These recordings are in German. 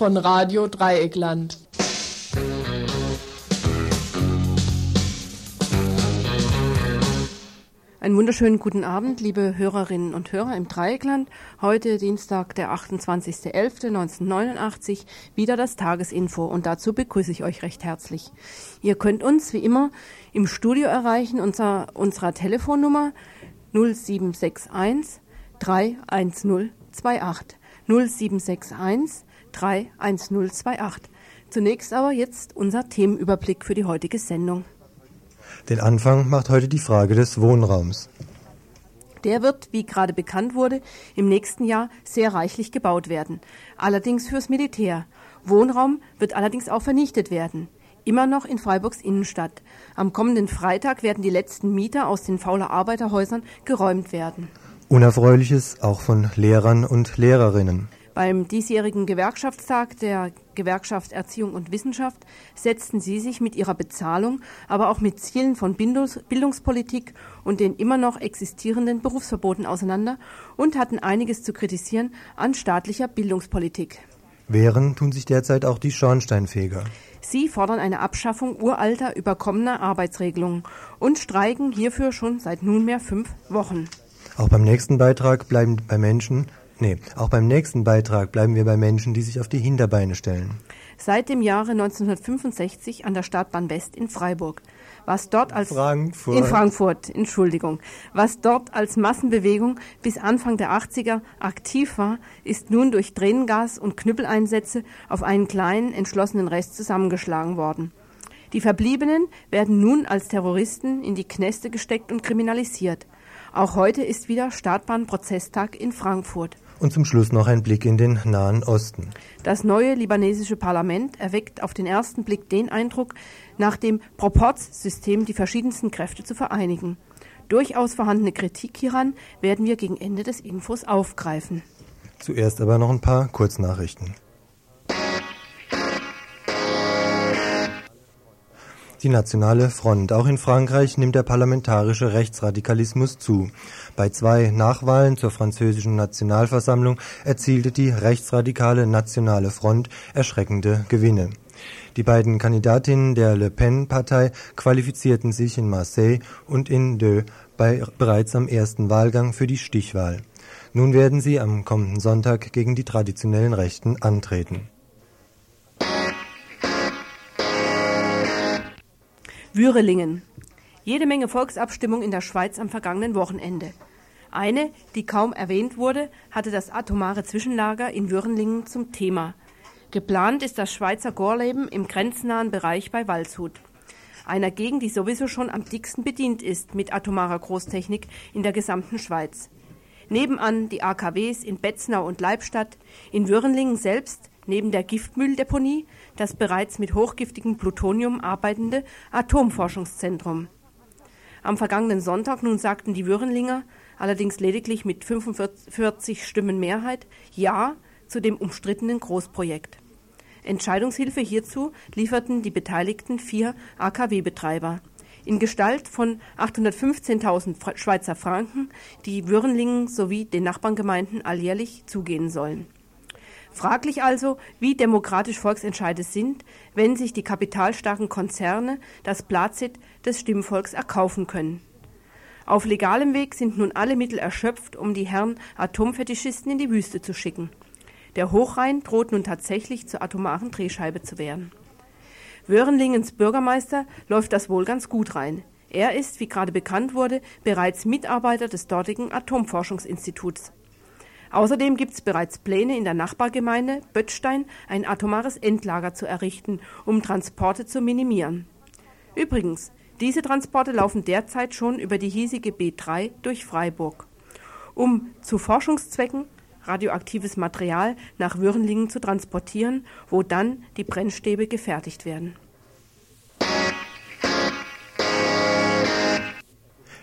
Von Radio Dreieckland. Einen wunderschönen guten Abend, liebe Hörerinnen und Hörer im Dreieckland. Heute Dienstag, der 28.11.1989, wieder das Tagesinfo und dazu begrüße ich euch recht herzlich. Ihr könnt uns wie immer im Studio erreichen unser, unserer Telefonnummer 0761 31028. 0761 31028. Zunächst aber jetzt unser Themenüberblick für die heutige Sendung. Den Anfang macht heute die Frage des Wohnraums. Der wird, wie gerade bekannt wurde, im nächsten Jahr sehr reichlich gebaut werden. Allerdings fürs Militär. Wohnraum wird allerdings auch vernichtet werden. Immer noch in Freiburgs Innenstadt. Am kommenden Freitag werden die letzten Mieter aus den Fauler Arbeiterhäusern geräumt werden. Unerfreuliches auch von Lehrern und Lehrerinnen. Beim diesjährigen Gewerkschaftstag der Gewerkschaft Erziehung und Wissenschaft setzten sie sich mit ihrer Bezahlung, aber auch mit Zielen von Bildungspolitik und den immer noch existierenden Berufsverboten auseinander und hatten einiges zu kritisieren an staatlicher Bildungspolitik. Wehren tun sich derzeit auch die Schornsteinfeger. Sie fordern eine Abschaffung uralter, überkommener Arbeitsregelungen und streiken hierfür schon seit nunmehr fünf Wochen. Auch beim nächsten Beitrag bleiben bei Menschen, Nee, auch beim nächsten Beitrag bleiben wir bei Menschen, die sich auf die Hinterbeine stellen. Seit dem Jahre 1965 an der Startbahn West in Freiburg. Was dort als Frankfurt. in Frankfurt, Entschuldigung, was dort als Massenbewegung bis Anfang der 80er aktiv war, ist nun durch Tränengas und Knüppeleinsätze auf einen kleinen entschlossenen Rest zusammengeschlagen worden. Die Verbliebenen werden nun als Terroristen in die Kneste gesteckt und kriminalisiert. Auch heute ist wieder Startbahn-Prozesstag in Frankfurt. Und zum Schluss noch ein Blick in den Nahen Osten. Das neue libanesische Parlament erweckt auf den ersten Blick den Eindruck, nach dem Proportsystem die verschiedensten Kräfte zu vereinigen. Durchaus vorhandene Kritik hieran werden wir gegen Ende des Infos aufgreifen. Zuerst aber noch ein paar Kurznachrichten. Die Nationale Front. Auch in Frankreich nimmt der parlamentarische Rechtsradikalismus zu. Bei zwei Nachwahlen zur französischen Nationalversammlung erzielte die rechtsradikale Nationale Front erschreckende Gewinne. Die beiden Kandidatinnen der Le Pen-Partei qualifizierten sich in Marseille und in Deux bei, bereits am ersten Wahlgang für die Stichwahl. Nun werden sie am kommenden Sonntag gegen die traditionellen Rechten antreten. Würelingen. Jede Menge Volksabstimmung in der Schweiz am vergangenen Wochenende. Eine, die kaum erwähnt wurde, hatte das atomare Zwischenlager in Würenlingen zum Thema. Geplant ist das Schweizer Gorleben im grenznahen Bereich bei Waldshut. Einer Gegend, die sowieso schon am dicksten bedient ist mit atomarer Großtechnik in der gesamten Schweiz. Nebenan die AKWs in Betznau und Leibstadt, in Würenlingen selbst neben der Giftmülldeponie das bereits mit hochgiftigem Plutonium arbeitende Atomforschungszentrum. Am vergangenen Sonntag nun sagten die Würenlinger, allerdings lediglich mit 45 Stimmen Mehrheit, Ja zu dem umstrittenen Großprojekt. Entscheidungshilfe hierzu lieferten die beteiligten vier AKW-Betreiber in Gestalt von 815.000 Schweizer Franken, die Würenlingen sowie den Nachbargemeinden alljährlich zugehen sollen. Fraglich also, wie demokratisch Volksentscheide sind, wenn sich die kapitalstarken Konzerne das Plazit des Stimmvolks erkaufen können. Auf legalem Weg sind nun alle Mittel erschöpft, um die Herren Atomfetischisten in die Wüste zu schicken. Der Hochrhein droht nun tatsächlich zur atomaren Drehscheibe zu werden. Wörenlingens Bürgermeister läuft das wohl ganz gut rein. Er ist, wie gerade bekannt wurde, bereits Mitarbeiter des dortigen Atomforschungsinstituts. Außerdem gibt es bereits Pläne in der Nachbargemeinde Böttstein ein atomares Endlager zu errichten, um Transporte zu minimieren. Übrigens, diese Transporte laufen derzeit schon über die hiesige B3 durch Freiburg, um zu Forschungszwecken radioaktives Material nach Würenlingen zu transportieren, wo dann die Brennstäbe gefertigt werden.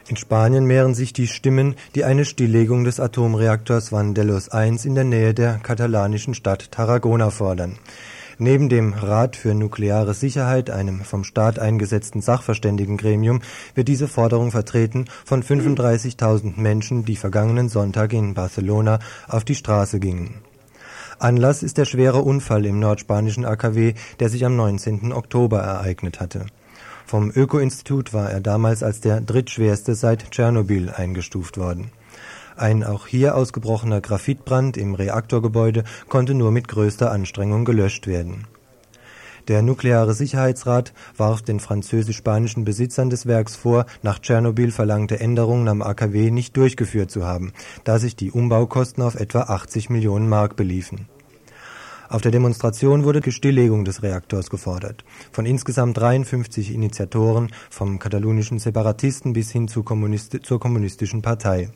In Spanien mehren sich die Stimmen, die eine Stilllegung des Atomreaktors Vandellos I in der Nähe der katalanischen Stadt Tarragona fordern. Neben dem Rat für nukleare Sicherheit, einem vom Staat eingesetzten Sachverständigengremium, wird diese Forderung vertreten von 35.000 Menschen, die vergangenen Sonntag in Barcelona auf die Straße gingen. Anlass ist der schwere Unfall im nordspanischen AKW, der sich am 19. Oktober ereignet hatte. Vom Öko-Institut war er damals als der drittschwerste seit Tschernobyl eingestuft worden. Ein auch hier ausgebrochener Graphitbrand im Reaktorgebäude konnte nur mit größter Anstrengung gelöscht werden. Der Nukleare Sicherheitsrat warf den französisch-spanischen Besitzern des Werks vor, nach Tschernobyl verlangte Änderungen am AKW nicht durchgeführt zu haben, da sich die Umbaukosten auf etwa 80 Millionen Mark beliefen. Auf der Demonstration wurde die Stilllegung des Reaktors gefordert. Von insgesamt 53 Initiatoren, vom katalonischen Separatisten bis hin zur, Kommunist zur kommunistischen Partei.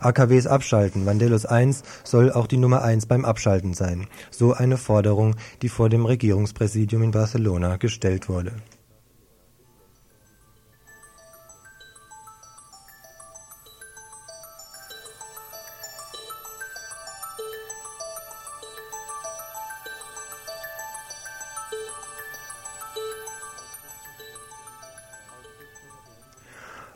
AKWs abschalten. Vandellos 1 soll auch die Nummer 1 beim Abschalten sein. So eine Forderung, die vor dem Regierungspräsidium in Barcelona gestellt wurde.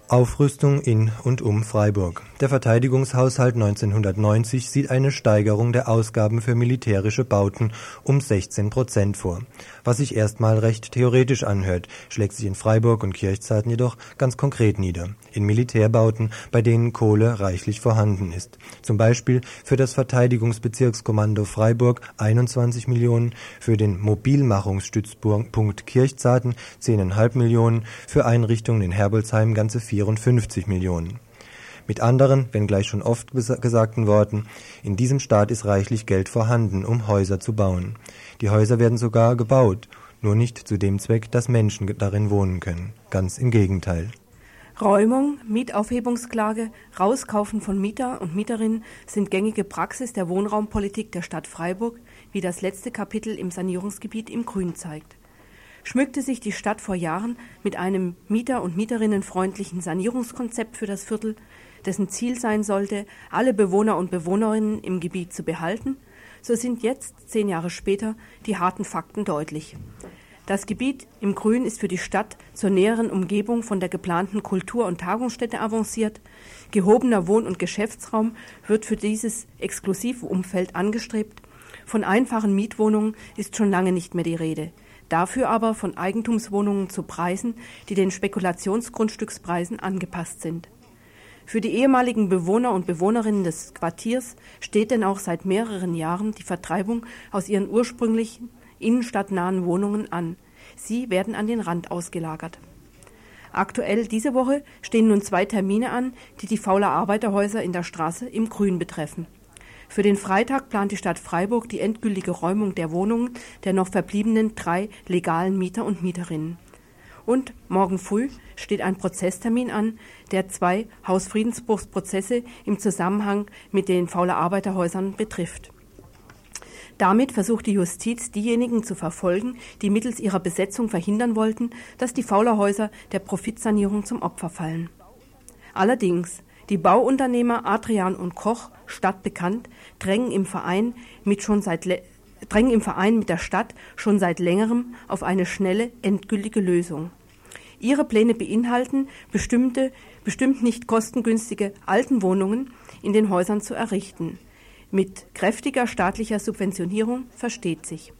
Aufrüstung in und um Freiburg. Der Verteidigungshaushalt 1990 sieht eine Steigerung der Ausgaben für militärische Bauten um 16 Prozent vor. Was sich erstmal recht theoretisch anhört, schlägt sich in Freiburg und Kirchzeiten jedoch ganz konkret nieder. In Militärbauten, bei denen Kohle reichlich vorhanden ist. Zum Beispiel für das Verteidigungsbezirkskommando Freiburg 21 Millionen, für den Mobilmachungsstützpunkt Kirchzarten 10,5 Millionen, für Einrichtungen in Herbolzheim ganze 54 Millionen. Mit anderen, wenngleich schon oft gesagten Worten, in diesem Staat ist reichlich Geld vorhanden, um Häuser zu bauen. Die Häuser werden sogar gebaut, nur nicht zu dem Zweck, dass Menschen darin wohnen können. Ganz im Gegenteil. Räumung, Mietaufhebungsklage, Rauskaufen von Mieter und Mieterinnen sind gängige Praxis der Wohnraumpolitik der Stadt Freiburg, wie das letzte Kapitel im Sanierungsgebiet im Grün zeigt schmückte sich die Stadt vor Jahren mit einem Mieter- und Mieterinnenfreundlichen Sanierungskonzept für das Viertel, dessen Ziel sein sollte, alle Bewohner und Bewohnerinnen im Gebiet zu behalten, so sind jetzt, zehn Jahre später, die harten Fakten deutlich. Das Gebiet im Grün ist für die Stadt zur näheren Umgebung von der geplanten Kultur- und Tagungsstätte avanciert. Gehobener Wohn- und Geschäftsraum wird für dieses exklusive Umfeld angestrebt. Von einfachen Mietwohnungen ist schon lange nicht mehr die Rede dafür aber von Eigentumswohnungen zu Preisen, die den Spekulationsgrundstückspreisen angepasst sind. Für die ehemaligen Bewohner und Bewohnerinnen des Quartiers steht denn auch seit mehreren Jahren die Vertreibung aus ihren ursprünglichen innenstadtnahen Wohnungen an. Sie werden an den Rand ausgelagert. Aktuell diese Woche stehen nun zwei Termine an, die die Fauler Arbeiterhäuser in der Straße im Grün betreffen. Für den Freitag plant die Stadt Freiburg die endgültige Räumung der Wohnungen der noch verbliebenen drei legalen Mieter und Mieterinnen. Und morgen früh steht ein Prozesstermin an, der zwei Hausfriedensbruchsprozesse im Zusammenhang mit den Fauler Arbeiterhäusern betrifft. Damit versucht die Justiz, diejenigen zu verfolgen, die mittels ihrer Besetzung verhindern wollten, dass die Faulerhäuser der Profitsanierung zum Opfer fallen. Allerdings die Bauunternehmer Adrian und Koch, stadtbekannt, drängen im Verein mit schon seit drängen im Verein mit der Stadt schon seit längerem auf eine schnelle, endgültige Lösung. Ihre Pläne beinhalten, bestimmte, bestimmt nicht kostengünstige Altenwohnungen in den Häusern zu errichten. Mit kräftiger staatlicher Subventionierung versteht sich.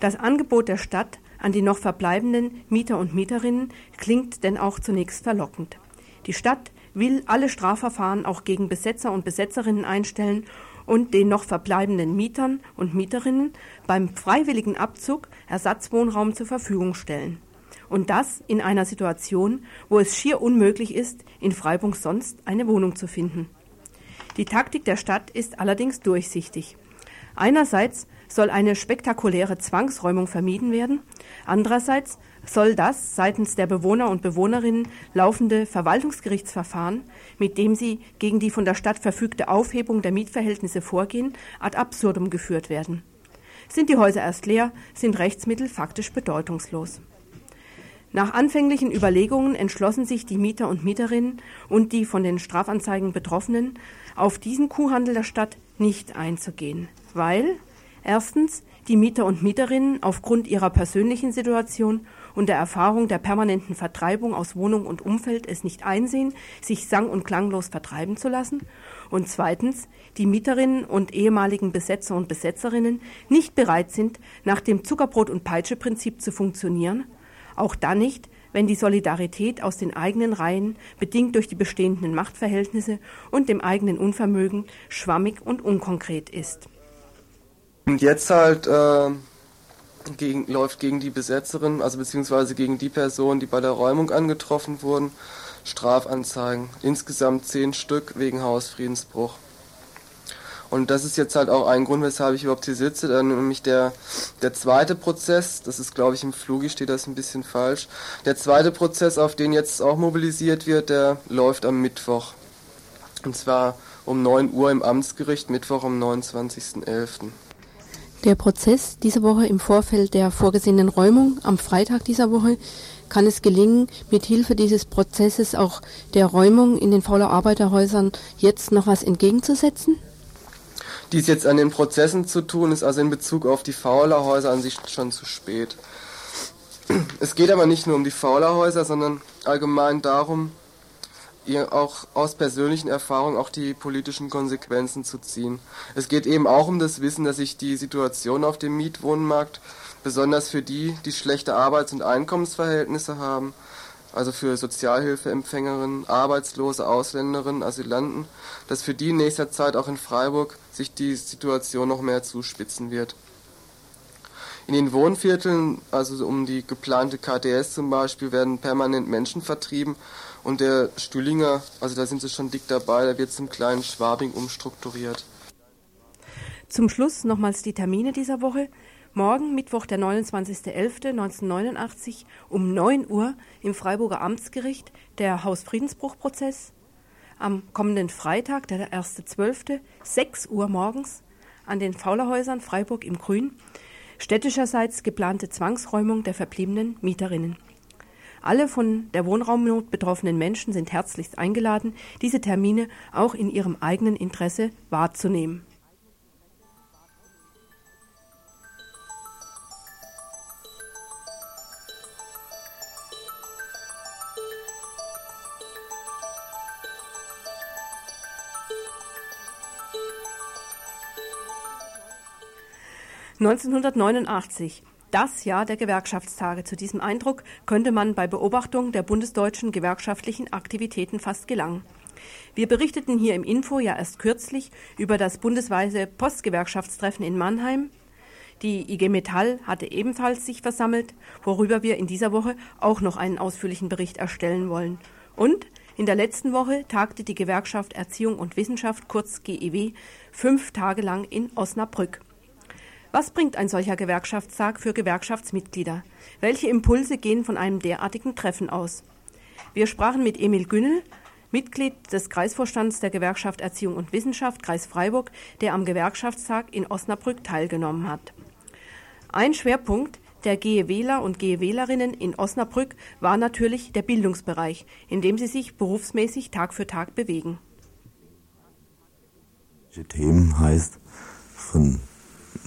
Das Angebot der Stadt an die noch verbleibenden Mieter und Mieterinnen klingt denn auch zunächst verlockend. Die Stadt will alle Strafverfahren auch gegen Besetzer und Besetzerinnen einstellen und den noch verbleibenden Mietern und Mieterinnen beim freiwilligen Abzug Ersatzwohnraum zur Verfügung stellen. Und das in einer Situation, wo es schier unmöglich ist, in Freiburg sonst eine Wohnung zu finden. Die Taktik der Stadt ist allerdings durchsichtig. Einerseits soll eine spektakuläre Zwangsräumung vermieden werden, andererseits soll das seitens der Bewohner und Bewohnerinnen laufende Verwaltungsgerichtsverfahren, mit dem sie gegen die von der Stadt verfügte Aufhebung der Mietverhältnisse vorgehen, ad absurdum geführt werden. Sind die Häuser erst leer, sind Rechtsmittel faktisch bedeutungslos. Nach anfänglichen Überlegungen entschlossen sich die Mieter und Mieterinnen und die von den Strafanzeigen Betroffenen, auf diesen Kuhhandel der Stadt nicht einzugehen, weil erstens die Mieter und Mieterinnen aufgrund ihrer persönlichen Situation und der Erfahrung der permanenten Vertreibung aus Wohnung und Umfeld es nicht einsehen, sich sang- und klanglos vertreiben zu lassen. Und zweitens, die Mieterinnen und ehemaligen Besetzer und Besetzerinnen nicht bereit sind, nach dem Zuckerbrot- und Peitsche-Prinzip zu funktionieren. Auch dann nicht, wenn die Solidarität aus den eigenen Reihen, bedingt durch die bestehenden Machtverhältnisse und dem eigenen Unvermögen, schwammig und unkonkret ist. Und jetzt halt äh, gegen, läuft gegen die Besetzerin, also beziehungsweise gegen die Personen, die bei der Räumung angetroffen wurden, Strafanzeigen. Insgesamt zehn Stück wegen Hausfriedensbruch. Und das ist jetzt halt auch ein Grund, weshalb ich überhaupt hier sitze, dann nämlich der, der zweite Prozess, das ist glaube ich im Flugi steht das ein bisschen falsch, der zweite Prozess, auf den jetzt auch mobilisiert wird, der läuft am Mittwoch. Und zwar um 9 Uhr im Amtsgericht, Mittwoch am 29.11. Der Prozess diese Woche im Vorfeld der vorgesehenen Räumung am Freitag dieser Woche kann es gelingen, mit Hilfe dieses Prozesses auch der Räumung in den Fauler Arbeiterhäusern jetzt noch was entgegenzusetzen? Dies jetzt an den Prozessen zu tun, ist also in Bezug auf die Faulerhäuser an sich schon zu spät. Es geht aber nicht nur um die Faulerhäuser, sondern allgemein darum, ihr auch aus persönlichen Erfahrungen auch die politischen Konsequenzen zu ziehen. Es geht eben auch um das Wissen, dass sich die Situation auf dem Mietwohnmarkt, besonders für die, die schlechte Arbeits- und Einkommensverhältnisse haben, also für Sozialhilfeempfängerinnen, Arbeitslose, Ausländerinnen, Asylanten, dass für die in nächster Zeit auch in Freiburg sich die Situation noch mehr zuspitzen wird. In den Wohnvierteln, also um die geplante KTS zum Beispiel, werden permanent Menschen vertrieben und der Stühlinger, also da sind sie schon dick dabei, der wird zum kleinen Schwabing umstrukturiert. Zum Schluss nochmals die Termine dieser Woche. Morgen, Mittwoch, der 29.11.1989 um 9 Uhr im Freiburger Amtsgericht der Hausfriedensbruchprozess. Am kommenden Freitag, der 1.12., 6 Uhr morgens an den Faulerhäusern Freiburg im Grün, städtischerseits geplante Zwangsräumung der verbliebenen Mieterinnen. Alle von der Wohnraumnot betroffenen Menschen sind herzlichst eingeladen, diese Termine auch in ihrem eigenen Interesse wahrzunehmen. 1989, das Jahr der Gewerkschaftstage. Zu diesem Eindruck könnte man bei Beobachtung der bundesdeutschen gewerkschaftlichen Aktivitäten fast gelangen. Wir berichteten hier im Info ja erst kürzlich über das bundesweite Postgewerkschaftstreffen in Mannheim. Die IG Metall hatte ebenfalls sich versammelt, worüber wir in dieser Woche auch noch einen ausführlichen Bericht erstellen wollen. Und in der letzten Woche tagte die Gewerkschaft Erziehung und Wissenschaft, kurz GEW, fünf Tage lang in Osnabrück. Was bringt ein solcher Gewerkschaftstag für Gewerkschaftsmitglieder? Welche Impulse gehen von einem derartigen Treffen aus? Wir sprachen mit Emil Günnel, Mitglied des Kreisvorstands der Gewerkschaft Erziehung und Wissenschaft Kreis Freiburg, der am Gewerkschaftstag in Osnabrück teilgenommen hat. Ein Schwerpunkt der GEWler und GEWlerinnen in Osnabrück war natürlich der Bildungsbereich, in dem sie sich berufsmäßig Tag für Tag bewegen. Themen heißt von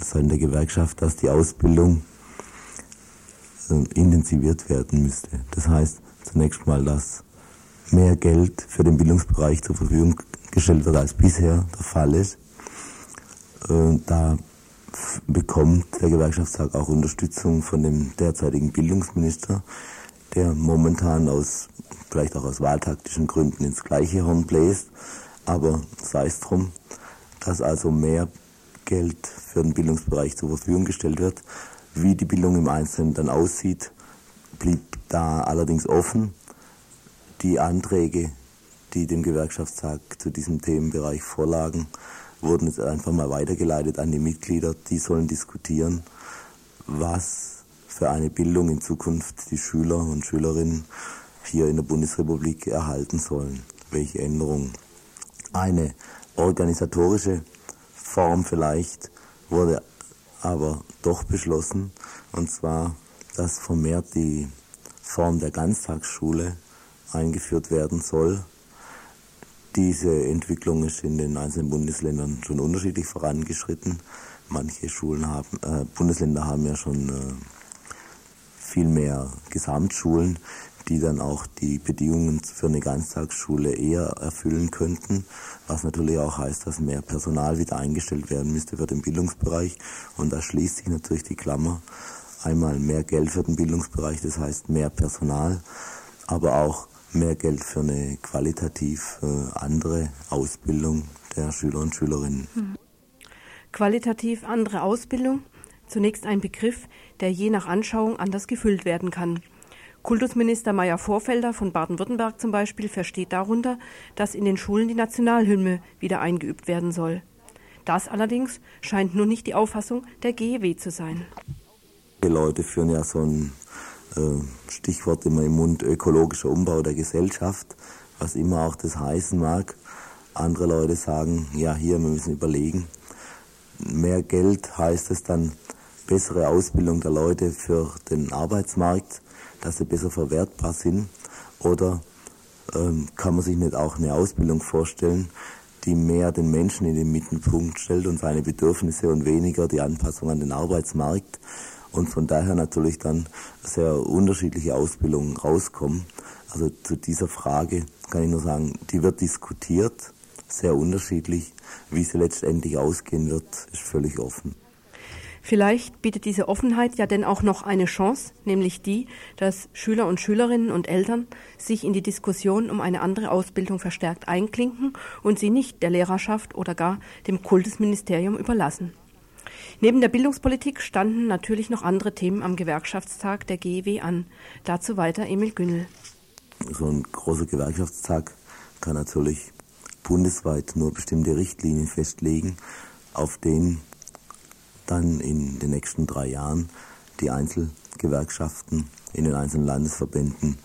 Seiten der Gewerkschaft, dass die Ausbildung äh, intensiviert werden müsste. Das heißt zunächst mal, dass mehr Geld für den Bildungsbereich zur Verfügung gestellt wird, als bisher der Fall ist. Äh, da bekommt der Gewerkschaftstag auch Unterstützung von dem derzeitigen Bildungsminister, der momentan aus, vielleicht auch aus wahltaktischen Gründen ins gleiche Horn bläst, aber sei es drum, dass also mehr Geld für den Bildungsbereich zur Verfügung gestellt wird. Wie die Bildung im Einzelnen dann aussieht, blieb da allerdings offen. Die Anträge, die dem Gewerkschaftstag zu diesem Themenbereich vorlagen, wurden jetzt einfach mal weitergeleitet an die Mitglieder. Die sollen diskutieren, was für eine Bildung in Zukunft die Schüler und Schülerinnen hier in der Bundesrepublik erhalten sollen. Welche Änderungen. Eine organisatorische Form vielleicht wurde aber doch beschlossen, und zwar, dass vermehrt die Form der Ganztagsschule eingeführt werden soll. Diese Entwicklung ist in den einzelnen Bundesländern schon unterschiedlich vorangeschritten. Manche Schulen haben, äh, Bundesländer haben ja schon äh, viel mehr Gesamtschulen, die dann auch die Bedingungen für eine Ganztagsschule eher erfüllen könnten, was natürlich auch heißt, dass mehr Personal wieder eingestellt werden müsste für den Bildungsbereich. Und da schließt sich natürlich die Klammer. Einmal mehr Geld für den Bildungsbereich, das heißt mehr Personal, aber auch mehr Geld für eine qualitativ äh, andere Ausbildung der Schüler und Schülerinnen. Hm. Qualitativ andere Ausbildung, zunächst ein Begriff, der je nach Anschauung anders gefüllt werden kann. Kultusminister Meyer Vorfelder von Baden-Württemberg zum Beispiel versteht darunter, dass in den Schulen die Nationalhymne wieder eingeübt werden soll. Das allerdings scheint nur nicht die Auffassung der GEW zu sein. Die Leute führen ja so ein äh, Stichwort immer im Mund, ökologischer Umbau der Gesellschaft, was immer auch das heißen mag. Andere Leute sagen, ja, hier, wir müssen überlegen. Mehr Geld heißt es dann bessere Ausbildung der Leute für den Arbeitsmarkt dass sie besser verwertbar sind? Oder ähm, kann man sich nicht auch eine Ausbildung vorstellen, die mehr den Menschen in den Mittelpunkt stellt und seine Bedürfnisse und weniger die Anpassung an den Arbeitsmarkt? Und von daher natürlich dann sehr unterschiedliche Ausbildungen rauskommen. Also zu dieser Frage kann ich nur sagen, die wird diskutiert, sehr unterschiedlich. Wie sie letztendlich ausgehen wird, ist völlig offen. Vielleicht bietet diese Offenheit ja denn auch noch eine Chance, nämlich die, dass Schüler und Schülerinnen und Eltern sich in die Diskussion um eine andere Ausbildung verstärkt einklinken und sie nicht der Lehrerschaft oder gar dem Kultusministerium überlassen. Neben der Bildungspolitik standen natürlich noch andere Themen am Gewerkschaftstag der GEW an. Dazu weiter Emil Günnel. So ein großer Gewerkschaftstag kann natürlich bundesweit nur bestimmte Richtlinien festlegen, auf denen dann in den nächsten drei Jahren die Einzelgewerkschaften in den einzelnen Landesverbänden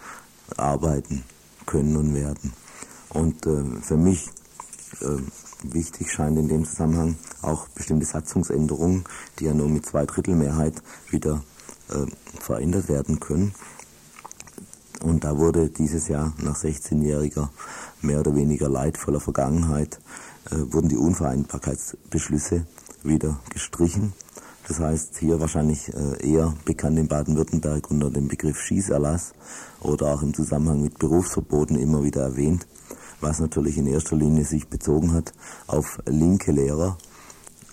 arbeiten können und werden. Und äh, für mich äh, wichtig scheint in dem Zusammenhang auch bestimmte Satzungsänderungen, die ja nur mit zwei Drittel Mehrheit wieder äh, verändert werden können. Und da wurde dieses Jahr nach 16-jähriger mehr oder weniger leidvoller Vergangenheit, äh, wurden die Unvereinbarkeitsbeschlüsse wieder gestrichen. Das heißt, hier wahrscheinlich äh, eher bekannt in Baden-Württemberg unter dem Begriff Schießerlass oder auch im Zusammenhang mit Berufsverboten immer wieder erwähnt, was natürlich in erster Linie sich bezogen hat auf linke Lehrer,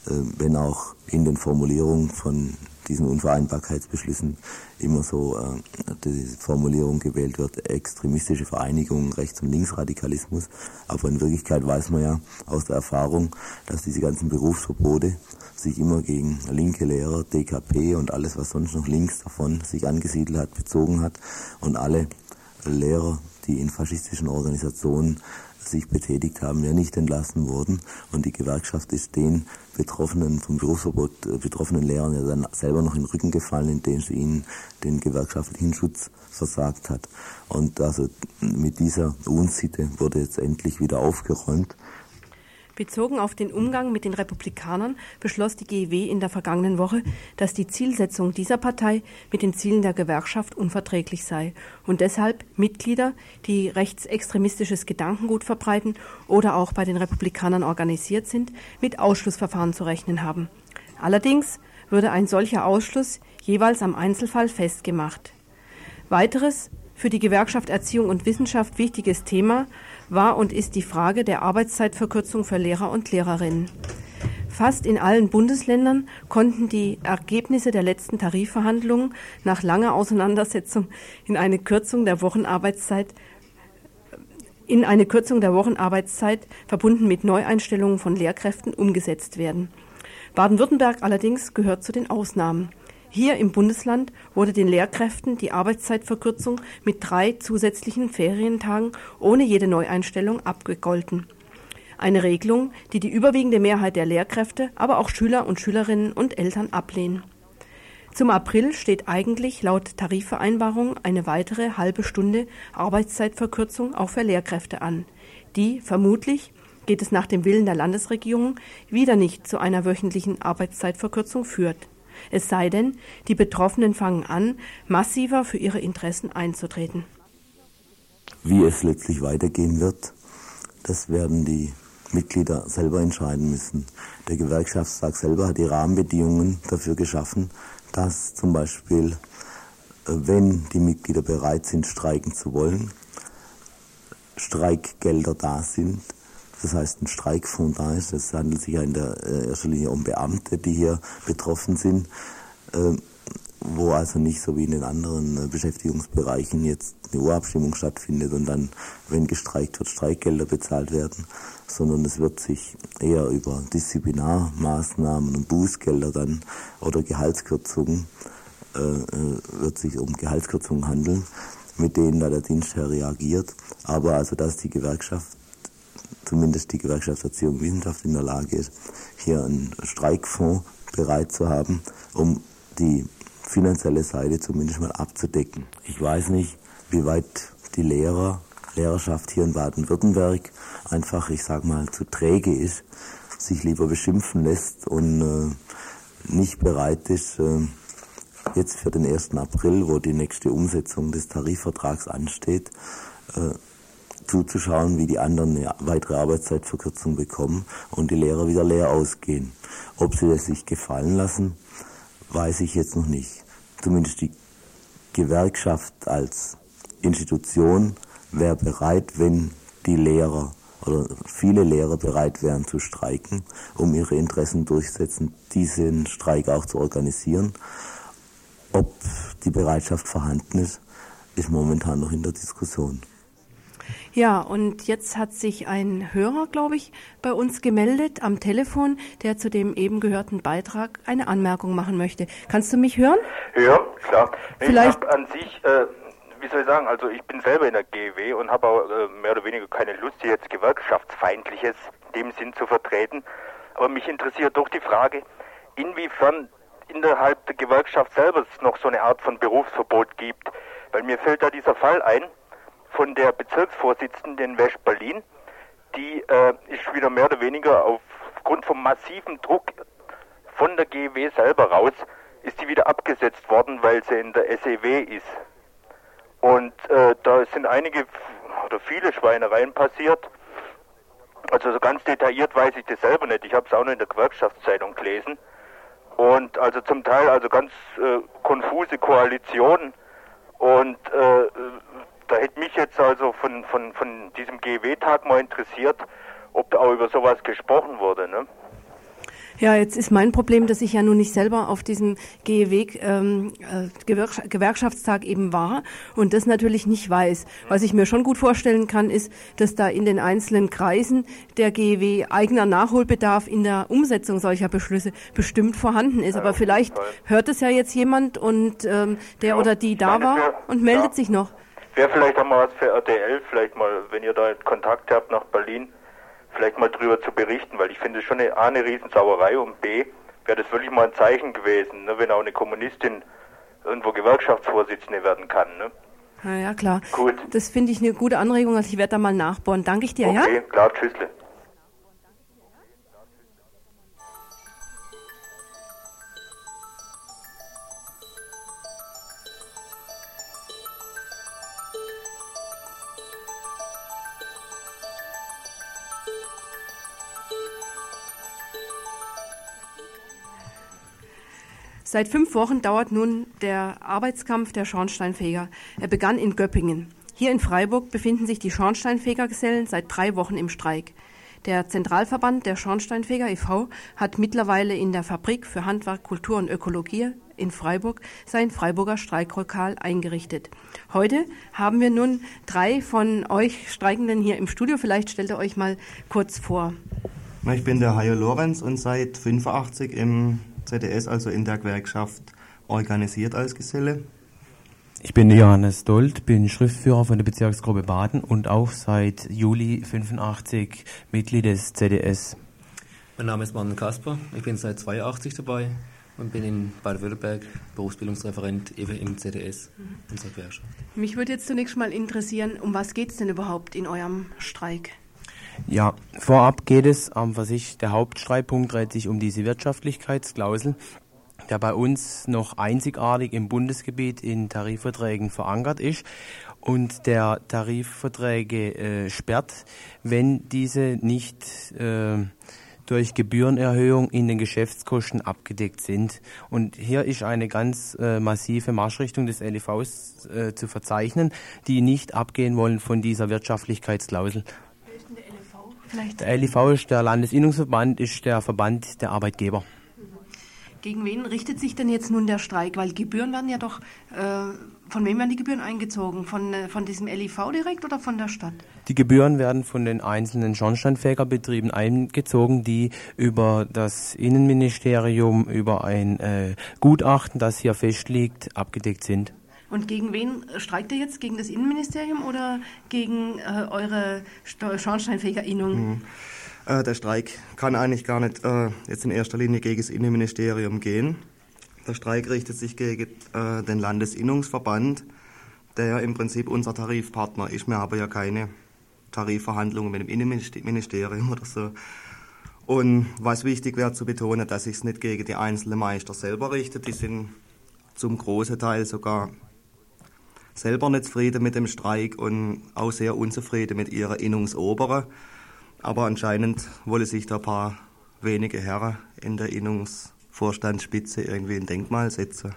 äh, wenn auch in den Formulierungen von diesen Unvereinbarkeitsbeschlüssen immer so äh, die Formulierung gewählt wird, extremistische Vereinigungen, Rechts- und Linksradikalismus. Aber in Wirklichkeit weiß man ja aus der Erfahrung, dass diese ganzen Berufsverbote sich immer gegen linke Lehrer, DKP und alles, was sonst noch links davon sich angesiedelt hat, bezogen hat. Und alle Lehrer, die in faschistischen Organisationen sich betätigt haben, ja nicht entlassen wurden. Und die Gewerkschaft ist den Betroffenen, vom Berufsverbot äh, betroffenen Lehrern ja dann selber noch in den Rücken gefallen, indem sie ihnen den gewerkschaftlichen Schutz versagt hat. Und also mit dieser Unsitte wurde jetzt endlich wieder aufgeräumt. Bezogen auf den Umgang mit den Republikanern beschloss die GEW in der vergangenen Woche, dass die Zielsetzung dieser Partei mit den Zielen der Gewerkschaft unverträglich sei und deshalb Mitglieder, die rechtsextremistisches Gedankengut verbreiten oder auch bei den Republikanern organisiert sind, mit Ausschlussverfahren zu rechnen haben. Allerdings würde ein solcher Ausschluss jeweils am Einzelfall festgemacht. Weiteres für die Gewerkschaft Erziehung und Wissenschaft wichtiges Thema war und ist die Frage der Arbeitszeitverkürzung für Lehrer und Lehrerinnen. Fast in allen Bundesländern konnten die Ergebnisse der letzten Tarifverhandlungen nach langer Auseinandersetzung in eine Kürzung der Wochenarbeitszeit in eine Kürzung der Wochenarbeitszeit verbunden mit Neueinstellungen von Lehrkräften umgesetzt werden. Baden-Württemberg allerdings gehört zu den Ausnahmen. Hier im Bundesland wurde den Lehrkräften die Arbeitszeitverkürzung mit drei zusätzlichen Ferientagen ohne jede Neueinstellung abgegolten. Eine Regelung, die die überwiegende Mehrheit der Lehrkräfte, aber auch Schüler und Schülerinnen und Eltern ablehnen. Zum April steht eigentlich laut Tarifvereinbarung eine weitere halbe Stunde Arbeitszeitverkürzung auch für Lehrkräfte an, die vermutlich geht es nach dem Willen der Landesregierung wieder nicht zu einer wöchentlichen Arbeitszeitverkürzung führt. Es sei denn, die Betroffenen fangen an, massiver für ihre Interessen einzutreten. Wie es letztlich weitergehen wird, das werden die Mitglieder selber entscheiden müssen. Der Gewerkschaftstag selber hat die Rahmenbedingungen dafür geschaffen, dass zum Beispiel äh, wenn die Mitglieder bereit sind, streiken zu wollen, Streikgelder da sind, das heißt ein Streikfonds da ist. Es handelt sich ja in der äh, erster Linie um Beamte, die hier betroffen sind, äh, wo also nicht so wie in den anderen äh, Beschäftigungsbereichen jetzt eine Urabstimmung stattfindet und dann, wenn gestreikt wird, Streikgelder bezahlt werden, sondern es wird sich eher über Disziplinarmaßnahmen und Bußgelder dann oder Gehaltskürzungen äh, äh, wird sich um Gehaltskürzungen handeln, mit denen da der Dienstherr reagiert. Aber also dass die Gewerkschaft zumindest die Gewerkschaft Erziehung und Wissenschaft in der Lage ist, hier einen Streikfonds bereit zu haben, um die finanzielle Seite zumindest mal abzudecken. Ich weiß nicht, wie weit die Lehrer, Lehrerschaft hier in Baden-Württemberg einfach, ich sag mal, zu träge ist, sich lieber beschimpfen lässt und äh, nicht bereit ist, äh, jetzt für den 1. April, wo die nächste Umsetzung des Tarifvertrags ansteht, äh, zuzuschauen, wie die anderen eine weitere Arbeitszeitverkürzung bekommen und die Lehrer wieder leer ausgehen. Ob sie das sich gefallen lassen, weiß ich jetzt noch nicht. Zumindest die Gewerkschaft als Institution wäre bereit, wenn die Lehrer oder viele Lehrer bereit wären zu streiken, um ihre Interessen durchsetzen, diesen Streik auch zu organisieren. Ob die Bereitschaft vorhanden ist, ist momentan noch in der Diskussion. Ja, und jetzt hat sich ein Hörer, glaube ich, bei uns gemeldet am Telefon, der zu dem eben gehörten Beitrag eine Anmerkung machen möchte. Kannst du mich hören? Ja, klar. Vielleicht ich habe an sich, äh, wie soll ich sagen, also ich bin selber in der GW und habe auch äh, mehr oder weniger keine Lust, hier jetzt gewerkschaftsfeindliches in dem Sinn zu vertreten. Aber mich interessiert doch die Frage, inwiefern innerhalb der Gewerkschaft selber es noch so eine Art von Berufsverbot gibt. Weil mir fällt da dieser Fall ein, von der Bezirksvorsitzenden in West-Berlin. Die äh, ist wieder mehr oder weniger aufgrund vom massiven Druck von der GW selber raus, ist sie wieder abgesetzt worden, weil sie in der SEW ist. Und äh, da sind einige oder viele Schweinereien passiert. Also so ganz detailliert weiß ich das selber nicht. Ich habe es auch nur in der Gewerkschaftszeitung gelesen. Und also zum Teil also ganz äh, konfuse Koalitionen. Und äh, da hätte mich jetzt also von, von, von diesem GW-Tag mal interessiert, ob da auch über sowas gesprochen wurde. Ne? Ja, jetzt ist mein Problem, dass ich ja nun nicht selber auf diesem GEW ähm, äh, Gewerkschaftstag eben war und das natürlich nicht weiß. Was ich mir schon gut vorstellen kann, ist, dass da in den einzelnen Kreisen der GEW eigener Nachholbedarf in der Umsetzung solcher Beschlüsse bestimmt vorhanden ist. Aber vielleicht hört es ja jetzt jemand und ähm, der Ja, oder die da war und meldet ja. sich noch. Wäre vielleicht auch mal was für RTL, vielleicht mal, wenn ihr da Kontakt habt nach Berlin, vielleicht mal drüber zu berichten, weil ich finde es schon eine, A, eine Riesensauerei und B, wäre das wirklich mal ein Zeichen gewesen, ne, wenn auch eine Kommunistin irgendwo Gewerkschaftsvorsitzende werden kann. Ne? Ja, ja, klar. Gut. Das finde ich eine gute Anregung. Also ich werde da mal nachbohren. Danke ich dir, ja? Okay, klar, tschüssle. Seit fünf Wochen dauert nun der Arbeitskampf der Schornsteinfeger. Er begann in Göppingen. Hier in Freiburg befinden sich die Schornsteinfegergesellen seit drei Wochen im Streik. Der Zentralverband der Schornsteinfeger e.V. hat mittlerweile in der Fabrik für Handwerk, Kultur und Ökologie in Freiburg sein Freiburger Streiklokal eingerichtet. Heute haben wir nun drei von euch Streikenden hier im Studio. Vielleicht stellt ihr euch mal kurz vor. Ich bin der Hajo Lorenz und seit 85 im ZDS, also in der Gewerkschaft, organisiert als Geselle. Ich bin Johannes Dold, bin Schriftführer von der Bezirksgruppe Baden und auch seit Juli 85 Mitglied des ZDS. Mein Name ist Martin Kasper, ich bin seit 82 dabei und bin in Baden-Württemberg Berufsbildungsreferent eben im ZDS, unserer Gewerkschaft. Mich würde jetzt zunächst mal interessieren, um was geht es denn überhaupt in eurem Streik? Ja, vorab geht es, ähm, was der Hauptstreitpunkt dreht sich um diese Wirtschaftlichkeitsklausel, der bei uns noch einzigartig im Bundesgebiet in Tarifverträgen verankert ist und der Tarifverträge äh, sperrt, wenn diese nicht äh, durch Gebührenerhöhung in den Geschäftskosten abgedeckt sind. Und hier ist eine ganz äh, massive Marschrichtung des LIVs äh, zu verzeichnen, die nicht abgehen wollen von dieser Wirtschaftlichkeitsklausel. Vielleicht Der LIV ist der Landesinnungsverband, ist der Verband der Arbeitgeber. gegen wen richtet sich denn jetzt nun der Streik? Weil Gebühren werden ja doch, äh, von wem werden die Gebühren eingezogen? Von, äh, von diesem LIV direkt oder von der Stadt? Die Gebühren werden von den einzelnen Schornsteinfegerbetrieben eingezogen, die über das Innenministerium, über ein äh, Gutachten, das hier festliegt, abgedeckt sind. Und gegen wen streikt ihr jetzt? Gegen das Innenministerium oder gegen äh, eure Schornsteinfegerinnung? Äh, der Streik kann eigentlich gar nicht äh, jetzt in erster Linie gegen das Innenministerium gehen. Der Streik richtet sich gegen äh, den Landesinnungsverband, der ja im Prinzip unser Tarifpartner ist. Wir haben ja keine Tarifverhandlungen mit dem Innenministerium oder so. Und was wichtig wäre zu betonen, dass sich es nicht gegen die einzelnen Meister selber richtet. Die sind zum großen Teil sogar selber nicht zufrieden mit dem Streik und auch sehr unzufrieden mit ihrer Innungsobere. Aber anscheinend wollen sich da ein paar wenige Herren in der Innungsvorstandsspitze irgendwie ein Denkmal setzen.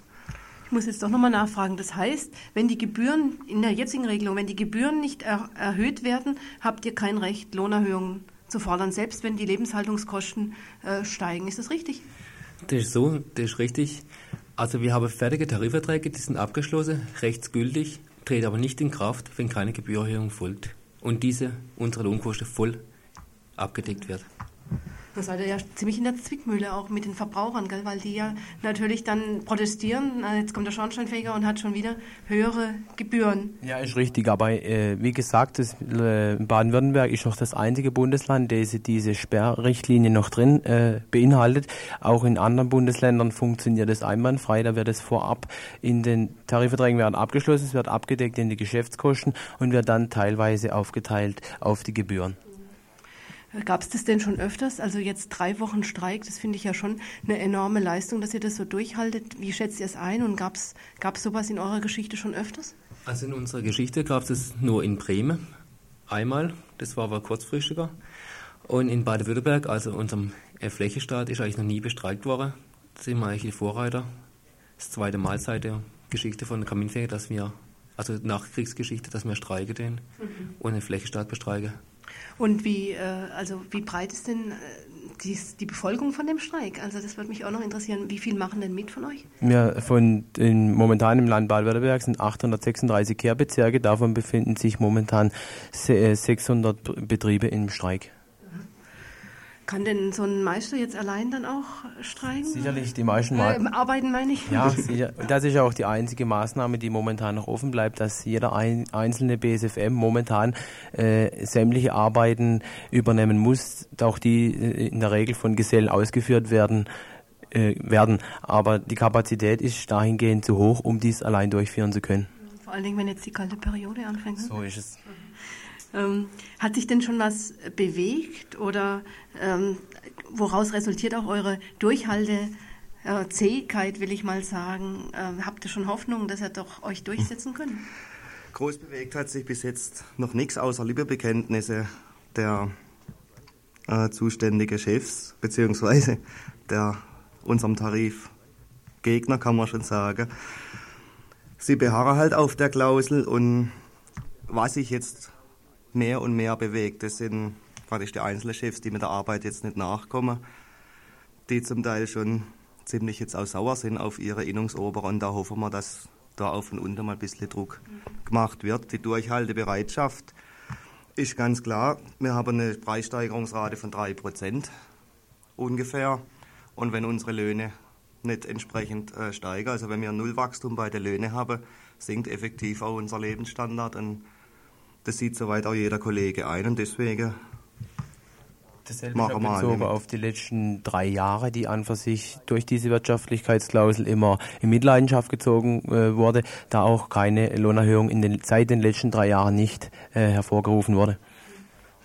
Ich muss jetzt doch nochmal nachfragen. Das heißt, wenn die Gebühren in der jetzigen Regelung, wenn die Gebühren nicht er erhöht werden, habt ihr kein Recht, Lohnerhöhungen zu fordern, selbst wenn die Lebenshaltungskosten äh, steigen. Ist das richtig? Das ist so, das ist richtig. Also wir haben fertige Tarifverträge, die sind abgeschlossen, rechtsgültig, treten aber nicht in Kraft, wenn keine Gebührerhöhung folgt. Und diese, unsere Lohnkosten voll abgedeckt wird. Da seid ihr ja ziemlich in der Zwickmühle auch mit den Verbrauchern, gell? weil die ja natürlich dann protestieren. Na, Jetzt kommt der Schornsteinfeger und hat schon wieder höhere Gebühren. Ja, ist richtig, aber äh, wie gesagt, das, äh, Baden-Württemberg ist noch das einzige Bundesland, das diese Sperrrichtlinie noch drin äh, beinhaltet. Auch in anderen Bundesländern funktioniert es einwandfrei, da wird es vorab in den Tarifverträgen werden abgeschlossen, es wird abgedeckt in die Geschäftskosten und wird dann teilweise aufgeteilt auf die Gebühren. Gab es das denn schon öfters? Also jetzt drei Wochen Streik, das finde ich ja schon eine enorme Leistung, dass ihr das so durchhaltet. Wie schätzt ihr es ein und gab es sowas in eurer Geschichte schon öfters? Also in unserer Geschichte gab es es nur in Bremen einmal, das war aber kurzfristiger. Und in Baden-Württemberg, also unserem äh, Flächenstaat, ist eigentlich noch nie bestreikt worden. Da sind wir eigentlich die Vorreiter. Das zweite Mal seit der Geschichte von Kaminfeger, dass wir, also Nachkriegsgeschichte, dass wir streiken den und den Flächenstaat bestreiken. Und wie, äh, also wie breit ist denn äh, die, die Befolgung von dem Streik? Also das würde mich auch noch interessieren. Wie viel machen denn mit von euch? Ja, von den, momentan im Land Baden-Württemberg sind 836 Kehrbezirke, davon befinden sich momentan se- äh, 600 Betriebe im Streik. Kann denn so ein Meister jetzt allein dann auch streiken? Sicherlich, die meisten Äh, arbeiten meine ich. Ja, sicher. Das ist ja auch die einzige Maßnahme, die momentan noch offen bleibt, dass jeder ein, einzelne BSFM momentan äh, sämtliche Arbeiten übernehmen muss, auch die äh, in der Regel von Gesellen ausgeführt werden. Äh, werden. Aber die Kapazität ist dahingehend zu hoch, um dies allein durchführen zu können. Vor allen Dingen, wenn jetzt die kalte Periode anfängt. ne? So ist es. Ähm, hat sich denn schon was bewegt oder ähm, woraus resultiert auch eure Durchhaltezähigkeit, will ich mal sagen? Ähm, habt ihr schon Hoffnung, dass ihr doch euch durchsetzen könnt? Groß bewegt hat sich bis jetzt noch nichts außer Liebebekenntnisse der äh, zuständigen Chefs, beziehungsweise der unserem Tarif Gegner, kann man schon sagen. Sie beharren halt auf der Klausel und was sich jetzt mehr und mehr bewegt, das sind praktisch die einzelnen Chefs, die mit der Arbeit jetzt nicht nachkommen, die zum Teil schon ziemlich jetzt auch sauer sind auf ihre Innungsober und da hoffen wir, dass da auf und unter mal ein bisschen Druck gemacht wird. Die Durchhaltebereitschaft ist ganz klar. Wir haben eine Preissteigerungsrate von 3% ungefähr. Und wenn unsere Löhne nicht entsprechend äh, steigen, also wenn wir null Wachstum bei den Löhnen haben, sinkt effektiv auch unser Lebensstandard. Und das sieht soweit auch jeder Kollege ein. Und deswegen Dasselbe Machen wir bezogen auf die letzten drei Jahre, die an für sich durch diese Wirtschaftlichkeitsklausel immer in Mitleidenschaft gezogen äh, wurde, da auch keine Lohnerhöhung in den, seit den letzten drei Jahren nicht äh, hervorgerufen wurde.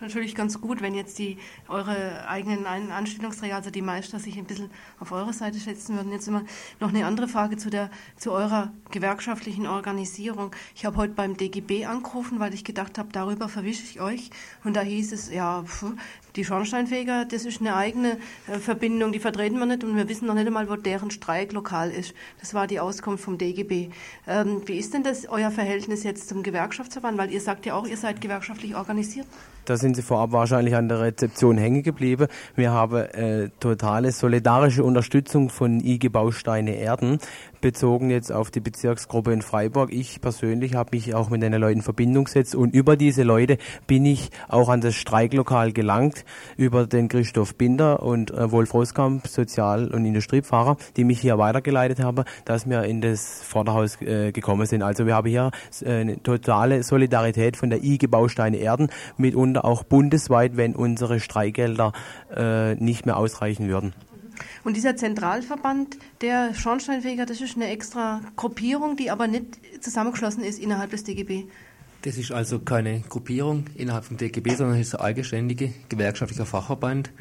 Natürlich ganz gut, wenn jetzt die eure eigenen Anstellungsträger, also die Meister, sich ein bisschen auf eure Seite schätzen würden. Jetzt immer noch eine andere Frage zu der zu eurer gewerkschaftlichen Organisierung. Ich habe heute beim DGB angerufen, weil ich gedacht habe, darüber verwische ich euch. Und da hieß es, ja, pf, Die Schornsteinfeger, das ist eine eigene äh, Verbindung, die vertreten wir nicht und wir wissen noch nicht einmal, wo deren Streik lokal ist. Das war die Auskunft vom DGB. Ähm, wie ist denn das euer Verhältnis jetzt zum Gewerkschaftsverband? Weil ihr sagt ja auch, ihr seid gewerkschaftlich organisiert. Da sind Sie vorab wahrscheinlich an der Rezeption hängen geblieben. Wir haben äh, totale solidarische Unterstützung von IG Bausteine Erden bezogen jetzt auf die Bezirksgruppe in Freiburg. Ich persönlich habe mich auch mit den Leuten in Verbindung gesetzt und über diese Leute bin ich auch an das Streiklokal gelangt, über den Christoph Binder und äh, Wolf Roskamp, Sozial- und Industriepfarrer, die mich hier weitergeleitet haben, dass wir in das Vorderhaus äh, gekommen sind. Also wir haben hier äh, eine totale Solidarität von der IG Bausteine Erden, mitunter auch bundesweit, wenn unsere Streikgelder äh, nicht mehr ausreichen würden. Und dieser Zentralverband der Schornsteinfeger, das ist eine extra Gruppierung, die aber nicht zusammengeschlossen ist innerhalb des DGB. Das ist also keine Gruppierung innerhalb vom DGB, sondern es ist ein eigenständiger gewerkschaftlicher Fachverband,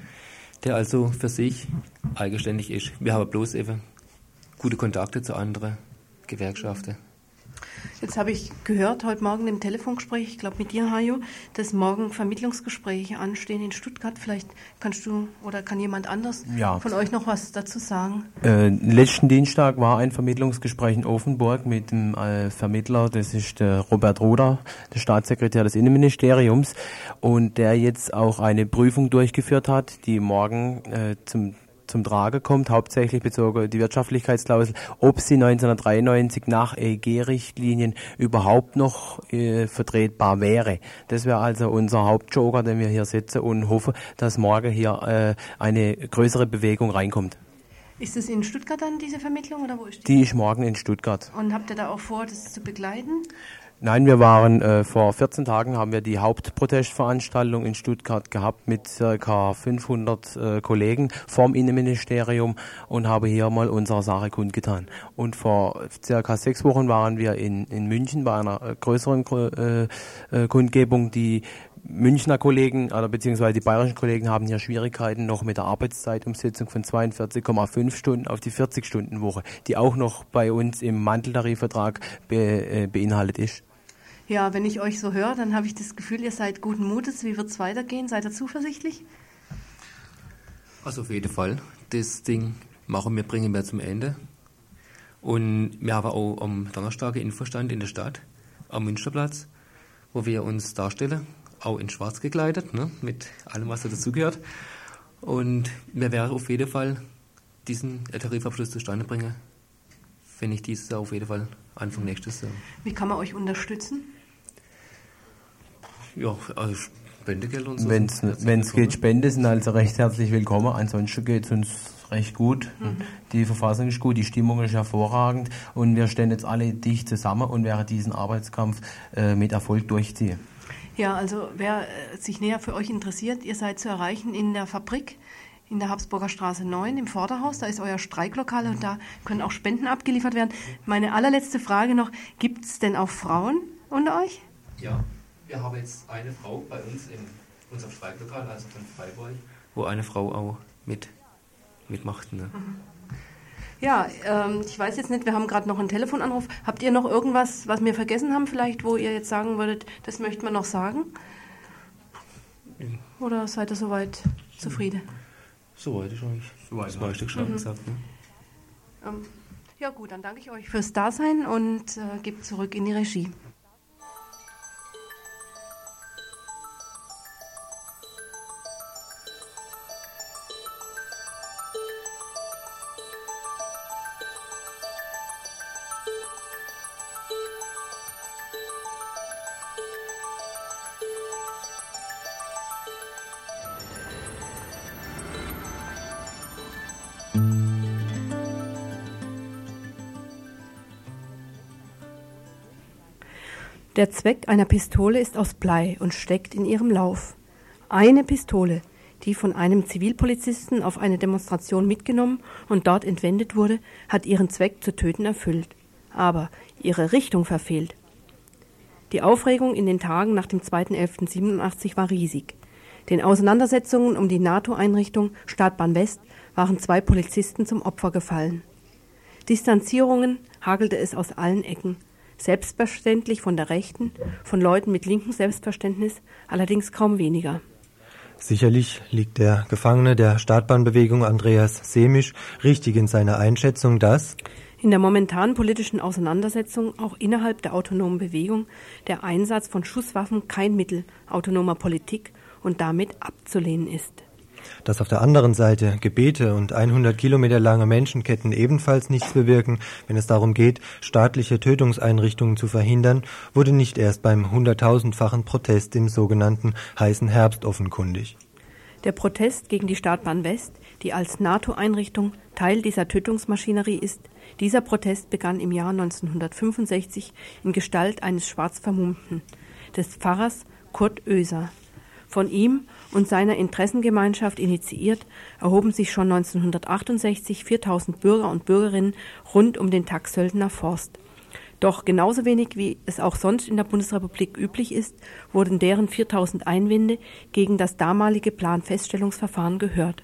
der also für sich eigenständig ist. Wir haben bloß eben gute Kontakte zu anderen Gewerkschaften. Jetzt habe ich gehört, heute Morgen im Telefongespräch, ich glaube mit dir, Hajo, dass morgen Vermittlungsgespräche anstehen in Stuttgart. Vielleicht kannst du oder kann jemand anders Ja. von euch noch was dazu sagen? Äh, letzten Dienstag war ein Vermittlungsgespräch in Offenburg mit dem äh, Vermittler, das ist der Robert Roder, der Staatssekretär des Innenministeriums, und der jetzt auch eine Prüfung durchgeführt hat, die morgen äh, zum zum Trage kommt, hauptsächlich bezogen die Wirtschaftlichkeitsklausel, ob sie 1993 nach EEG-Richtlinien überhaupt noch äh, vertretbar wäre. Das wäre also unser Hauptjoker, den wir hier setzen und hoffen, dass morgen hier äh, eine größere Bewegung reinkommt. Ist es in Stuttgart dann diese Vermittlung oder wo ist die? Die ist morgen in Stuttgart. Und habt ihr da auch vor, das zu begleiten? Nein, wir waren äh, vor 14 Tagen haben wir die Hauptprotestveranstaltung in Stuttgart gehabt mit circa 500 äh, Kollegen vom Innenministerium und habe hier mal unsere Sache kundgetan. Und vor circa sechs Wochen waren wir in, in München bei einer äh, größeren äh, äh, Kundgebung, die Münchner Kollegen oder beziehungsweise die bayerischen Kollegen haben hier Schwierigkeiten noch mit der Arbeitszeitumsetzung von 42,5 Stunden auf die 40-Stunden-Woche, die auch noch bei uns im Manteltarifvertrag be, äh, beinhaltet ist. Ja, wenn ich euch so höre, dann habe ich das Gefühl, ihr seid guten Mutes. Wie wird es weitergehen? Seid ihr zuversichtlich? Also auf jeden Fall. Das Ding machen wir, bringen wir zum Ende. Und wir haben auch am Donnerstag einen Infostand in der Stadt, am Münsterplatz, wo wir uns darstellen, auch in schwarz gekleidet, ne, mit allem, was da dazugehört. Und wir werden auf jeden Fall diesen Tarifabschluss zustande bringen, wenn nicht dieses Jahr, auf jeden Fall Anfang nächstes Jahr. Wie kann man euch unterstützen? Ja, also Spendegeld und so. Wenn es geht, Spende sind also recht herzlich willkommen. Ansonsten geht es uns recht gut. Die Verfassung ist gut, die Stimmung ist hervorragend und wir stehen jetzt alle dicht zusammen und werden diesen Arbeitskampf äh, mit Erfolg durchziehen. Ja, also wer äh, sich näher für euch interessiert, ihr seid zu erreichen in der Fabrik in der Habsburger Straße 9 im Vorderhaus. Da ist euer Streiklokal und da können auch Spenden abgeliefert werden. Meine allerletzte Frage noch, gibt es denn auch Frauen unter euch? Ja, wir haben jetzt eine Frau bei uns in unserem Streiklokal, also von Freiburg, wo eine Frau auch mit, mitmacht. Ne? Ja, ähm, ich weiß jetzt nicht, wir haben gerade noch einen Telefonanruf. Habt ihr noch irgendwas, was wir vergessen haben vielleicht, wo ihr jetzt sagen würdet, das möchten wir noch sagen? Oder seid ihr soweit zufrieden? Soweit ist eigentlich das meiste schon Mhm. gesagt. Ne? Ähm, ja gut, dann danke ich euch fürs Dasein und äh, gebe zurück in die Regie. Der Zweck einer Pistole ist aus Blei und steckt in ihrem Lauf. Eine Pistole, die von einem Zivilpolizisten auf eine Demonstration mitgenommen und dort entwendet wurde, hat ihren Zweck zu töten erfüllt, aber ihre Richtung verfehlt. Die Aufregung in den Tagen nach dem 2.11.87 war riesig. Den Auseinandersetzungen um die NATO-Einrichtung Startbahn West waren zwei Polizisten zum Opfer gefallen. Distanzierungen hagelte es aus allen Ecken, selbstverständlich von der Rechten, von Leuten mit linkem Selbstverständnis, allerdings kaum weniger. Sicherlich liegt der Gefangene der Startbahnbewegung Andreas Semisch richtig in seiner Einschätzung, dass in der momentanen politischen Auseinandersetzung auch innerhalb der autonomen Bewegung der Einsatz von Schusswaffen kein Mittel autonomer Politik und damit abzulehnen ist. Dass auf der anderen Seite Gebete und 100 Kilometer lange Menschenketten ebenfalls nichts bewirken, wenn es darum geht, staatliche Tötungseinrichtungen zu verhindern, wurde nicht erst beim hunderttausendfachen Protest im sogenannten heißen Herbst offenkundig. Der Protest gegen die Startbahn West, die als NATO-Einrichtung Teil dieser Tötungsmaschinerie ist, dieser Protest begann im Jahr 1965 in Gestalt eines Schwarzvermummten, des Pfarrers Kurt Oeser. Von ihm und seiner Interessengemeinschaft initiiert, erhoben sich schon 1968 4000 Bürger und Bürgerinnen rund um den Taxsöldner Forst. Doch genauso wenig wie es auch sonst in der Bundesrepublik üblich ist, wurden deren 4000 Einwände gegen das damalige Planfeststellungsverfahren gehört.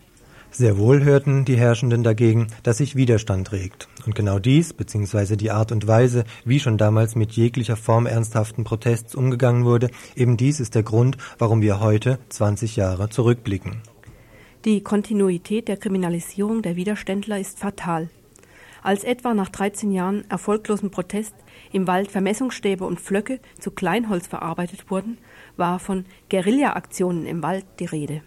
Sehr wohl hörten die Herrschenden dagegen, dass sich Widerstand regt. Und genau dies, beziehungsweise die Art und Weise, wie schon damals mit jeglicher Form ernsthaften Protests umgegangen wurde, eben dies ist der Grund, warum wir heute, 20 Jahre, zurückblicken. Die Kontinuität der Kriminalisierung der Widerständler ist fatal. Als etwa nach 13 Jahren erfolglosen Protest im Wald Vermessungsstäbe und Flöcke zu Kleinholz verarbeitet wurden, war von Guerilla-Aktionen im Wald die Rede.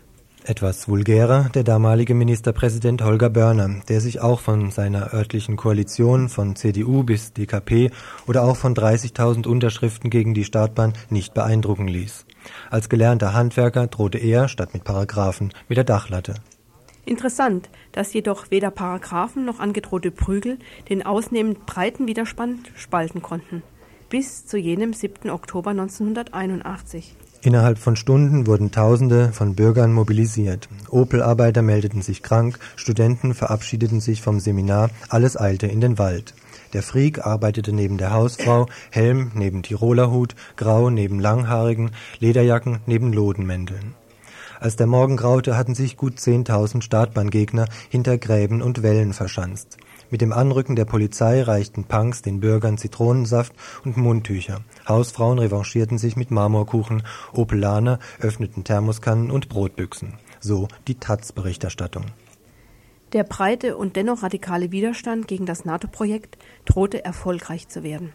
Etwas vulgärer der damalige Ministerpräsident Holger Börner, der sich auch von seiner örtlichen Koalition von CDU bis DKP oder auch von 30.000 Unterschriften gegen die Startbahn nicht beeindrucken ließ. Als gelernter Handwerker drohte er, statt mit Paragraphen, mit der Dachlatte. Interessant, dass jedoch weder Paragraphen noch angedrohte Prügel den ausnehmend breiten Widerstand spalten konnten. Bis zu jenem 7. Oktober 1981. Innerhalb von Stunden wurden Tausende von Bürgern mobilisiert. Opel-Arbeiter meldeten sich krank, Studenten verabschiedeten sich vom Seminar, alles eilte in den Wald. Der Freak arbeitete neben der Hausfrau, Helm neben Tirolerhut, Grau neben Langhaarigen, Lederjacken neben Lodenmänteln. Als der Morgen graute, hatten sich gut zehntausend Startbahngegner hinter Gräben und Wellen verschanzt. Mit dem Anrücken der Polizei reichten Punks den Bürgern Zitronensaft und Mundtücher. Hausfrauen revanchierten sich mit Marmorkuchen, Opelaner öffneten Thermoskannen und Brotbüchsen. So die Taz-Berichterstattung. Der breite und dennoch radikale Widerstand gegen das NATO-Projekt drohte erfolgreich zu werden.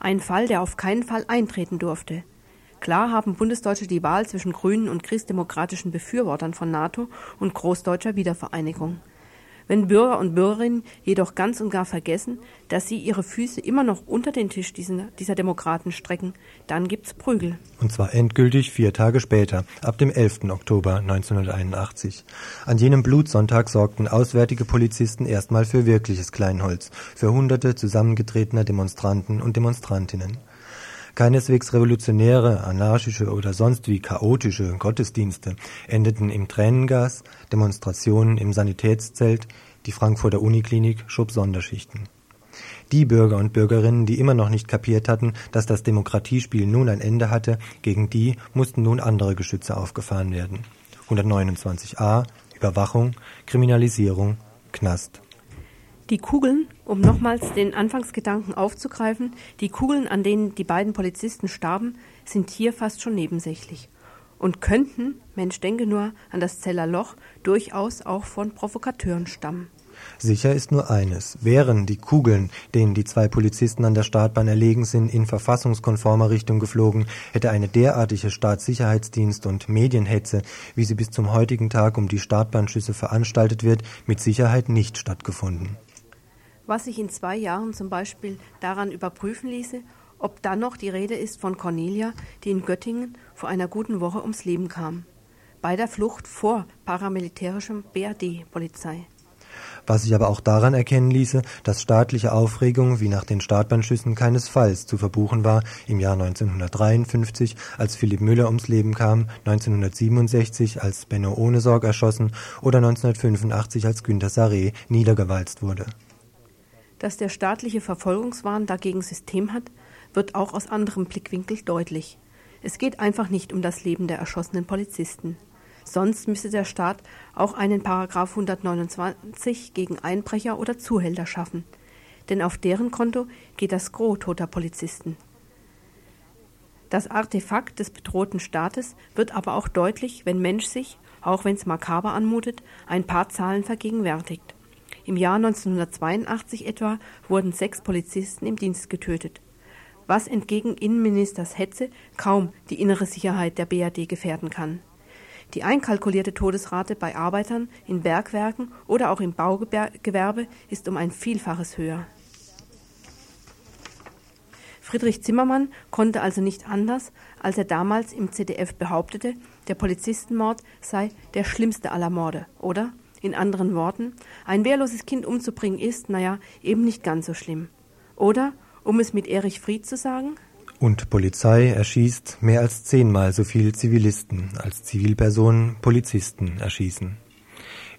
Ein Fall, der auf keinen Fall eintreten durfte. Klar haben Bundesdeutsche die Wahl zwischen grünen und christdemokratischen Befürwortern von NATO und großdeutscher Wiedervereinigung. Wenn Bürger und Bürgerinnen jedoch ganz und gar vergessen, dass sie ihre Füße immer noch unter den Tisch dieser, Demokraten strecken, dann gibt's Prügel. Und zwar endgültig vier Tage später, ab dem 11. Oktober 1981. An jenem Blutsonntag sorgten auswärtige Polizisten erstmal für wirkliches Kleinholz, für hunderte zusammengetretener Demonstranten und Demonstrantinnen. Keineswegs revolutionäre, anarchische oder sonst wie chaotische Gottesdienste endeten im Tränengas, Demonstrationen im Sanitätszelt, die Frankfurter Uniklinik schob Sonderschichten. Die Bürger und Bürgerinnen, die immer noch nicht kapiert hatten, dass das Demokratiespiel nun ein Ende hatte, gegen die mussten nun andere Geschütze aufgefahren werden. 129a Überwachung, Kriminalisierung, Knast. Die Kugeln, um nochmals den Anfangsgedanken aufzugreifen, die Kugeln, an denen die beiden Polizisten starben, sind hier fast schon nebensächlich und könnten, Mensch denke nur an das Zeller Loch, durchaus auch von Provokateuren stammen. Sicher ist nur eines. Wären die Kugeln, denen die zwei Polizisten an der Startbahn erlegen sind, in verfassungskonformer Richtung geflogen, hätte eine derartige Staatssicherheitsdienst- und Medienhetze, wie sie bis zum heutigen Tag um die Startbahnschüsse veranstaltet wird, mit Sicherheit nicht stattgefunden was sich in zwei Jahren zum Beispiel daran überprüfen ließe, ob dann noch die Rede ist von Cornelia, die in Göttingen vor einer guten Woche ums Leben kam. Bei der Flucht vor paramilitärischem BRD-Polizei. Was sich aber auch daran erkennen ließe, dass staatliche Aufregung wie nach den Startbahnschüssen keinesfalls zu verbuchen war im Jahr 1953, als Philipp Müller ums Leben kam, 1967, als Benno Ohnesorg erschossen oder 1985, als Günter Saré niedergewalzt wurde. Dass der staatliche Verfolgungswahn dagegen System hat, wird auch aus anderem Blickwinkel deutlich. Es geht einfach nicht um das Leben der erschossenen Polizisten. Sonst müsste der Staat auch einen Paragraph 129 gegen Einbrecher oder Zuhälter schaffen. Denn auf deren Konto geht das Gros toter Polizisten. Das Artefakt des bedrohten Staates wird aber auch deutlich, wenn Mensch sich, auch wenn es makaber anmutet, ein paar Zahlen vergegenwärtigt. Im Jahr 1982 etwa wurden sechs Polizisten im Dienst getötet, was entgegen Innenministers Hetze kaum die innere Sicherheit der BRD gefährden kann. Die einkalkulierte Todesrate bei Arbeitern in Bergwerken oder auch im Baugewerbe ist um ein Vielfaches höher. Friedrich Zimmermann konnte also nicht anders, als er damals im ZDF behauptete, der Polizistenmord sei der schlimmste aller Morde, oder? In anderen Worten, ein wehrloses Kind umzubringen ist, naja, eben nicht ganz so schlimm. Oder, um es mit Erich Fried zu sagen? Und Polizei erschießt mehr als zehnmal so viel Zivilisten, als Zivilpersonen Polizisten erschießen.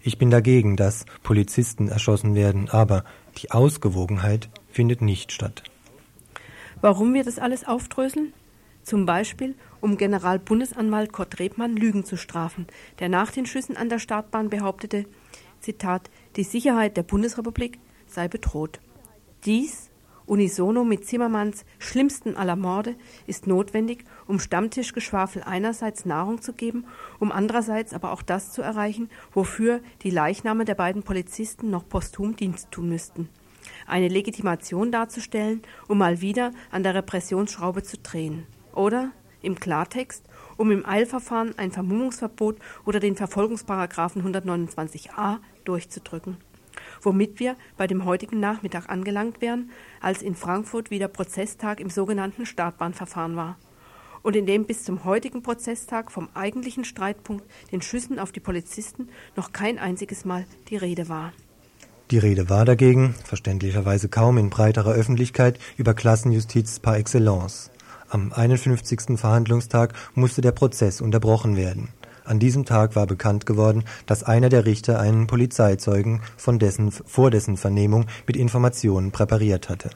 Ich bin dagegen, dass Polizisten erschossen werden, aber die Ausgewogenheit findet nicht statt. Warum wir das alles aufdröseln? Zum Beispiel, um Generalbundesanwalt Kurt Rebmann Lügen zu strafen, der nach den Schüssen an der Startbahn behauptete, Zitat, die Sicherheit der Bundesrepublik sei bedroht. Dies, unisono mit Zimmermanns schlimmsten aller Morde, ist notwendig, um Stammtischgeschwafel einerseits Nahrung zu geben, um andererseits aber auch das zu erreichen, wofür die Leichname der beiden Polizisten noch posthum Dienst tun müssten eine Legitimation darzustellen, um mal wieder an der Repressionsschraube zu drehen. Oder, im Klartext, um im Eilverfahren ein Vermummungsverbot oder den Verfolgungsparagraphen 129a durchzudrücken. Womit wir bei dem heutigen Nachmittag angelangt wären, als in Frankfurt wieder Prozesstag im sogenannten Startbahnverfahren war und in dem bis zum heutigen Prozesstag vom eigentlichen Streitpunkt, den Schüssen auf die Polizisten, noch kein einziges Mal die Rede war. Die Rede war dagegen, verständlicherweise kaum in breiterer Öffentlichkeit, über Klassenjustiz par excellence. Am 51. Verhandlungstag musste der Prozess unterbrochen werden. An diesem Tag war bekannt geworden, dass einer der Richter einen Polizeizeugen von dessen, vor dessen Vernehmung mit Informationen präpariert hatte.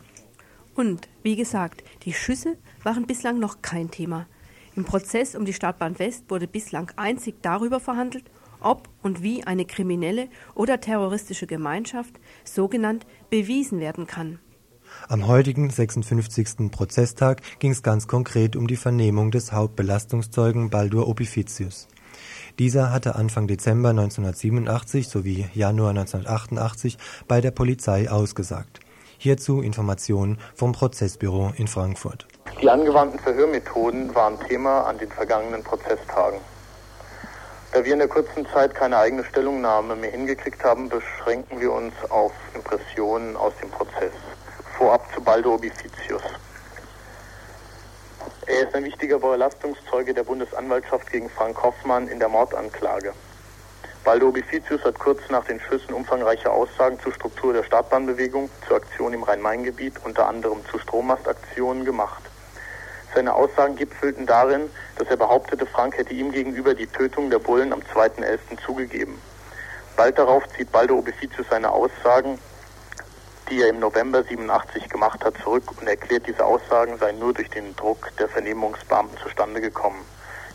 Und, wie gesagt, die Schüsse waren bislang noch kein Thema. Im Prozess um die Stadtbahn West wurde bislang einzig darüber verhandelt, ob und wie eine kriminelle oder terroristische Gemeinschaft, sogenannt, bewiesen werden kann. Am heutigen 56. Prozesstag ging es ganz konkret um die Vernehmung des Hauptbelastungszeugen Baldur Opificius. Dieser hatte Anfang Dezember 1987 sowie Januar 1988 bei der Polizei ausgesagt. Hierzu Informationen vom Prozessbüro in Frankfurt. Die angewandten Verhörmethoden waren Thema an den vergangenen Prozesstagen. Da wir in der kurzen Zeit keine eigene Stellungnahme mehr hingekriegt haben, beschränken wir uns auf Impressionen aus dem Prozess. Vorab zu Baldo Obificius. Er ist ein wichtiger Belastungszeuge der Bundesanwaltschaft gegen Frank Hoffmann in der Mordanklage. Baldo Obificius hat kurz nach den Schüssen umfangreiche Aussagen zur Struktur der Startbahnbewegung, zur Aktion im Rhein-Main-Gebiet, unter anderem zu Strommastaktionen gemacht. Seine Aussagen gipfelten darin, dass er behauptete, Frank hätte ihm gegenüber die Tötung der Bullen am 2.11. zugegeben. Bald darauf zieht Baldo Obeficius seine Aussagen, die er im November 87 gemacht hat, zurück und erklärt, diese Aussagen seien nur durch den Druck der Vernehmungsbeamten zustande gekommen.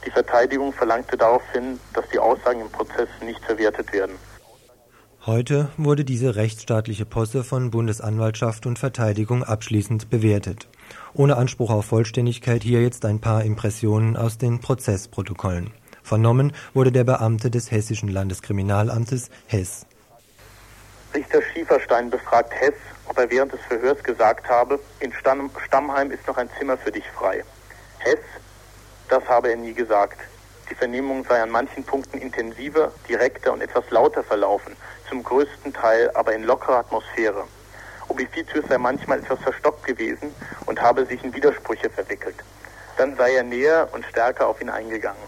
Die Verteidigung verlangte daraufhin, dass die Aussagen im Prozess nicht verwertet werden. Heute wurde diese rechtsstaatliche Posse von Bundesanwaltschaft und Verteidigung abschließend bewertet. Ohne Anspruch auf Vollständigkeit hier jetzt ein paar Impressionen aus den Prozessprotokollen. Vernommen wurde der Beamte des Hessischen Landeskriminalamtes Hess. Richter Schieferstein befragt Hess, ob er während des Verhörs gesagt habe, in Stamm Stammheim ist noch ein Zimmer für dich frei. Hess, das habe er nie gesagt. Die Vernehmung sei an manchen Punkten intensiver, direkter und etwas lauter verlaufen, zum größten Teil aber in lockerer Atmosphäre. Obificius sei manchmal etwas verstockt gewesen und habe sich in Widersprüche verwickelt. Dann sei er näher und stärker auf ihn eingegangen.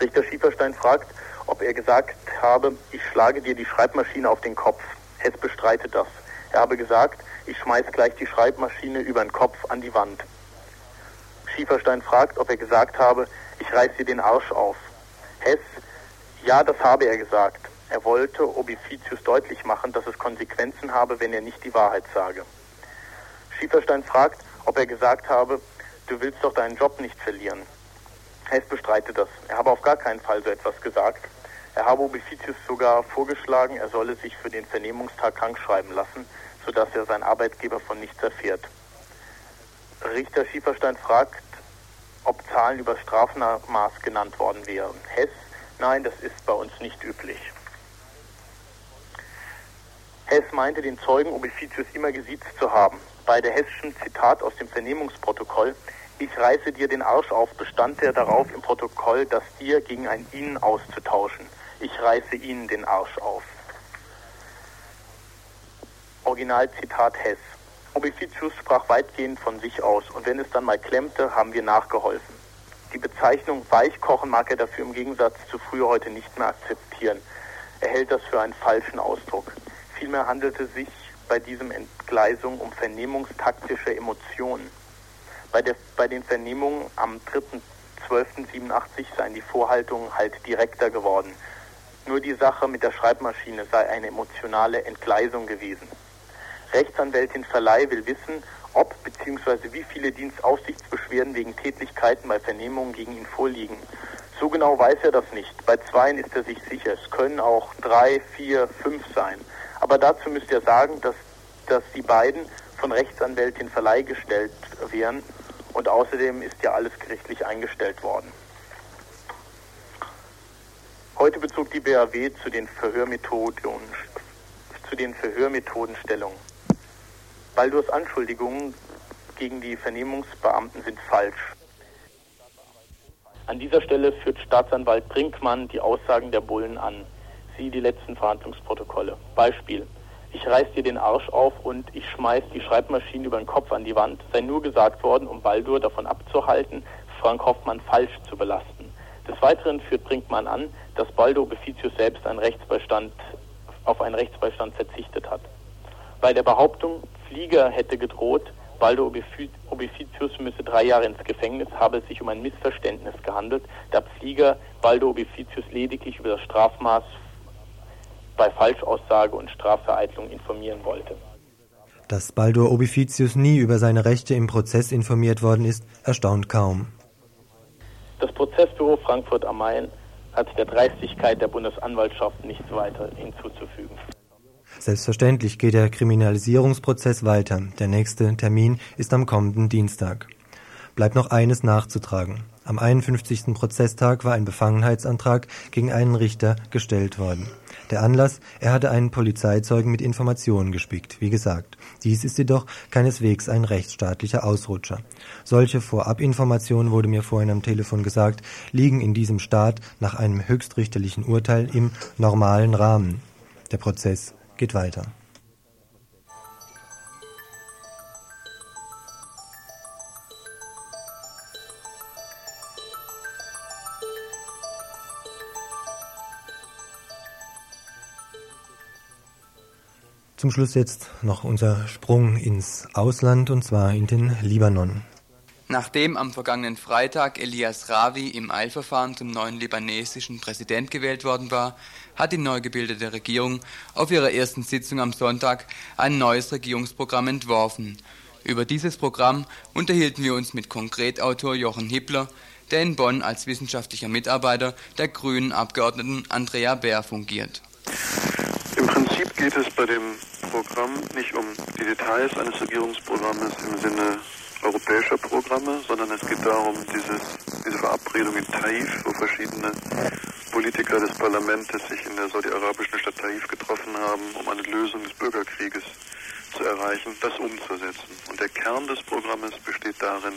Richter Schieferstein fragt, ob er gesagt habe, ich schlage dir die Schreibmaschine auf den Kopf. Hess bestreitet das. Er habe gesagt, ich schmeiß gleich die Schreibmaschine über den Kopf an die Wand. Schieferstein fragt, ob er gesagt habe, ich reiß dir den Arsch auf. Hess, ja, das habe er gesagt. Er wollte Obificius deutlich machen, dass es Konsequenzen habe, wenn er nicht die Wahrheit sage. Schieferstein fragt, ob er gesagt habe, du willst doch deinen Job nicht verlieren. Hess bestreitet das. Er habe auf gar keinen Fall so etwas gesagt. Er habe Obificius sogar vorgeschlagen, er solle sich für den Vernehmungstag krank schreiben lassen, sodass er sein Arbeitgeber von nichts erfährt. Richter Schieferstein fragt, ob Zahlen über Strafmaß genannt worden wären. Hess, nein, das ist bei uns nicht üblich. Hess meinte, den Zeugen Obificius immer gesiezt zu haben. Bei der hessischen Zitat aus dem Vernehmungsprotokoll, ich reiße dir den Arsch auf, bestand er darauf im Protokoll, das dir gegen ein Ihnen auszutauschen. Ich reiße Ihnen den Arsch auf. Originalzitat Hess. Obificius sprach weitgehend von sich aus und wenn es dann mal klemmte, haben wir nachgeholfen. Die Bezeichnung Weichkochen mag er dafür im Gegensatz zu früher heute nicht mehr akzeptieren. Er hält das für einen falschen Ausdruck. Vielmehr handelte es sich bei diesem Entgleisung um vernehmungstaktische Emotionen. Bei, der, bei den Vernehmungen am 3.12.87 seien die Vorhaltungen halt direkter geworden. Nur die Sache mit der Schreibmaschine sei eine emotionale Entgleisung gewesen. Rechtsanwältin Verleih will wissen, ob bzw. wie viele Dienstaufsichtsbeschwerden wegen Tätlichkeiten bei Vernehmungen gegen ihn vorliegen. So genau weiß er das nicht. Bei zweien ist er sich sicher. Es können auch drei, vier, fünf sein. Aber dazu müsst ihr sagen, dass, dass die beiden von Rechtsanwältin Verleih gestellt wären und außerdem ist ja alles gerichtlich eingestellt worden. Heute bezog die BAW zu den Verhörmethoden, zu den Verhörmethodenstellungen. Baldurs Anschuldigungen gegen die Vernehmungsbeamten sind falsch. An dieser Stelle führt Staatsanwalt Brinkmann die Aussagen der Bullen an. Sie die letzten Verhandlungsprotokolle. Beispiel. Ich reiß dir den Arsch auf und ich schmeiß die Schreibmaschine über den Kopf an die Wand, sei nur gesagt worden, um Baldur davon abzuhalten, Frank Hoffmann falsch zu belasten. Des Weiteren führt Brinkmann an, dass Baldur Beficius selbst einen Rechtsbeistand, auf einen Rechtsbeistand verzichtet hat. Bei der Behauptung, Flieger hätte gedroht, Baldo Obificius müsse drei Jahre ins Gefängnis, habe es sich um ein Missverständnis gehandelt, da Flieger Baldo Obificius lediglich über das Strafmaß bei Falschaussage und Strafvereitlung informieren wollte. Dass Baldur Obificius nie über seine Rechte im Prozess informiert worden ist, erstaunt kaum. Das Prozessbüro Frankfurt am Main hat der Dreistigkeit der Bundesanwaltschaft nichts weiter hinzuzufügen. Selbstverständlich geht der Kriminalisierungsprozess weiter. Der nächste Termin ist am kommenden Dienstag. Bleibt noch eines nachzutragen. Am 51. Prozesstag war ein Befangenheitsantrag gegen einen Richter gestellt worden. Der Anlass, er hatte einen Polizeizeugen mit Informationen gespickt, wie gesagt. Dies ist jedoch keineswegs ein rechtsstaatlicher Ausrutscher. Solche Vorabinformationen, wurde mir vorhin am Telefon gesagt, liegen in diesem Staat nach einem höchstrichterlichen Urteil im normalen Rahmen. Der Prozess geht weiter. Zum Schluss jetzt noch unser Sprung ins Ausland und zwar in den Libanon. Nachdem am vergangenen Freitag Elias Ravi im Eilverfahren zum neuen libanesischen Präsident gewählt worden war, hat die neu gebildete Regierung auf ihrer ersten Sitzung am Sonntag ein neues Regierungsprogramm entworfen. Über dieses Programm unterhielten wir uns mit Konkretautor Jochen Hippler, der in Bonn als wissenschaftlicher Mitarbeiter der grünen Abgeordneten Andrea Bär fungiert. Im Prinzip geht es bei dem Programm nicht um die Details eines Regierungsprogrammes im Sinne europäischer Programme, sondern es geht darum, dieses, diese Verabredung in Taif, wo verschiedene Politiker des Parlaments sich in der saudi-arabischen Stadt Taif getroffen haben, um eine Lösung des Bürgerkrieges zu erreichen, das umzusetzen. Und der Kern des Programmes besteht darin,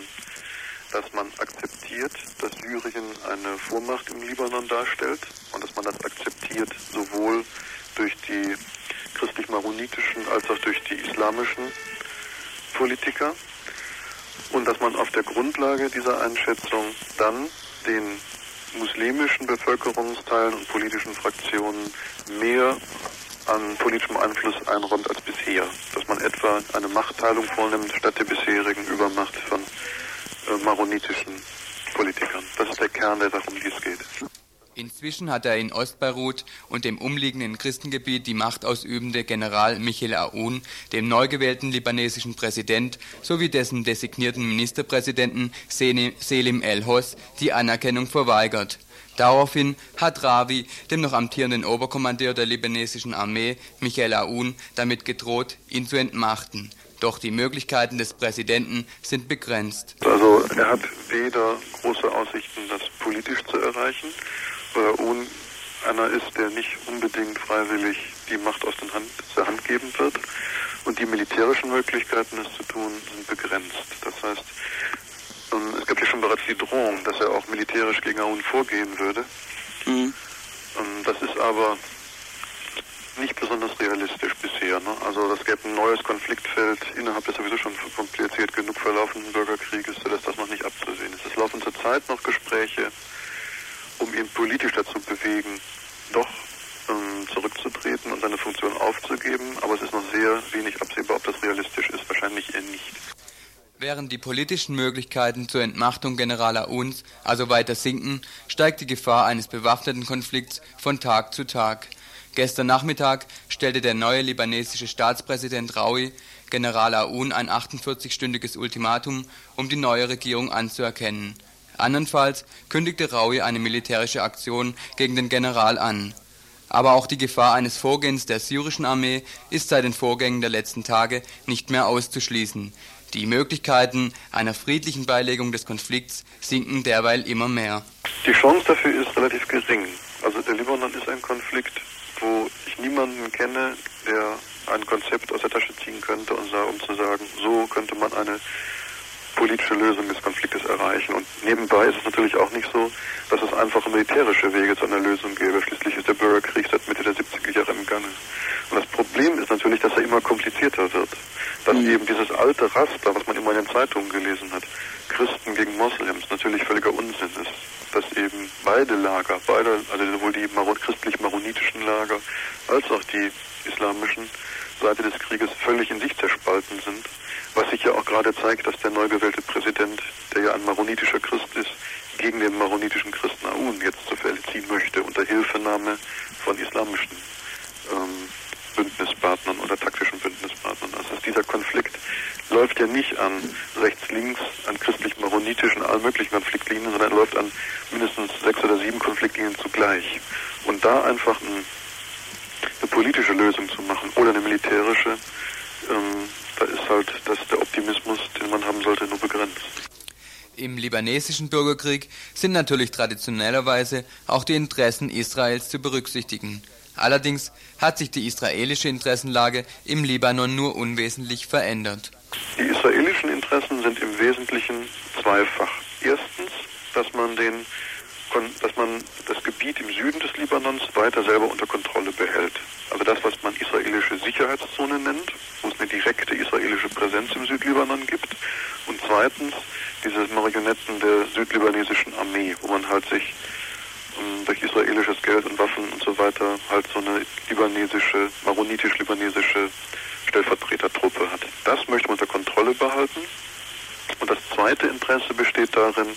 dass man akzeptiert, dass Syrien eine Vormacht im Libanon darstellt und dass man das akzeptiert sowohl durch die christlich-maronitischen als auch durch die islamischen Politiker und dass man auf der Grundlage dieser Einschätzung dann den muslimischen Bevölkerungsteilen und politischen Fraktionen mehr an politischem Einfluss einräumt als bisher. Dass man etwa eine Machtteilung vornimmt statt der bisherigen Übermacht von äh, maronitischen Politikern. Das ist der Kern der Sache, um die es geht. Inzwischen hat er in Ostbeirut und dem umliegenden Christengebiet die machtausübende General Michel Aoun, dem neu gewählten libanesischen Präsident sowie dessen designierten Ministerpräsidenten Selim El-Hos die Anerkennung verweigert. Daraufhin hat Ravi, dem noch amtierenden Oberkommandeur der libanesischen Armee, Michael Aoun, damit gedroht, ihn zu entmachten. Doch die Möglichkeiten des Präsidenten sind begrenzt. Also er hat weder große Aussichten, das politisch zu erreichen, weil un einer ist, der nicht unbedingt freiwillig die Macht aus Hand, der Hand geben wird. Und die militärischen Möglichkeiten, es zu tun, sind begrenzt. Das heißt, es gab ja schon bereits die Drohung, dass er auch militärisch gegen Aoun vorgehen würde. Mhm. Ähm, das ist aber nicht besonders realistisch bisher. Ne? Also das gäbe ein neues Konfliktfeld innerhalb des sowieso schon kompliziert genug verlaufenden Bürgerkrieges, sodass das noch nicht abzusehen ist. Es laufen zurzeit noch Gespräche, um ihn politisch dazu bewegen, doch ähm, zurückzutreten und seine Funktion aufzugeben. Aber es ist noch sehr wenig absehbar, ob das realistisch ist. Wahrscheinlich eher nicht. Während die politischen Möglichkeiten zur Entmachtung General Auns also weiter sinken, steigt die Gefahr eines bewaffneten Konflikts von Tag zu Tag. Gestern Nachmittag stellte der neue libanesische Staatspräsident Raui General Aoun ein 48-stündiges Ultimatum, um die neue Regierung anzuerkennen. Andernfalls kündigte Raui eine militärische Aktion gegen den General an. Aber auch die Gefahr eines Vorgehens der syrischen Armee ist seit den Vorgängen der letzten Tage nicht mehr auszuschließen. Die Möglichkeiten einer friedlichen Beilegung des Konflikts sinken derweil immer mehr. Die Chance dafür ist relativ gering. Also der Libanon ist ein Konflikt, wo ich niemanden kenne, der ein Konzept aus der Tasche ziehen könnte, um zu sagen, so könnte man eine politische Lösung des Konfliktes erreichen. Und nebenbei ist es natürlich auch nicht so, dass es einfache militärische Wege zu einer Lösung gäbe. Schließlich ist der Bürgerkrieg seit Mitte der 70er Jahre im Gange. Und das Problem ist natürlich, dass er immer komplizierter wird. Dass mhm. eben dieses alte Raster, was man immer in den Zeitungen gelesen hat, Christen gegen Moslems, natürlich völliger Unsinn ist. Dass eben beide Lager, beide, also sowohl die christlich-maronitischen Lager als auch die islamischen Seite des Krieges völlig in sich zerspalten sind was sich ja auch gerade zeigt, dass der neu gewählte Präsident, der ja ein maronitischer Christ ist, gegen den maronitischen Christen Aoun jetzt zu Fälle ziehen möchte, unter Hilfenahme von islamischen ähm, Bündnispartnern oder taktischen Bündnispartnern. Also dieser Konflikt läuft ja nicht an rechts-links, an christlich-maronitischen, allen möglichen Konfliktlinien, sondern er läuft an mindestens sechs oder sieben Konfliktlinien zugleich. Und da einfach ein, eine politische Lösung zu machen oder eine militärische, ähm, da ist halt das, der Optimismus, den man haben sollte, nur begrenzt. Im libanesischen Bürgerkrieg sind natürlich traditionellerweise auch die Interessen Israels zu berücksichtigen. Allerdings hat sich die israelische Interessenlage im Libanon nur unwesentlich verändert. Die israelischen Interessen sind im Wesentlichen zweifach. Erstens, dass man den dass man das Gebiet im Süden des Libanons weiter selber unter Kontrolle behält. Also das, was man israelische Sicherheitszone nennt, wo es eine direkte israelische Präsenz im Südlibanon gibt. Und zweitens diese Marionetten der südlibanesischen Armee, wo man halt sich ähm, durch israelisches Geld und Waffen und so weiter halt so eine libanesische, maronitisch-libanesische Stellvertretertruppe hat. Das möchte man unter Kontrolle behalten. Und das zweite Interesse besteht darin,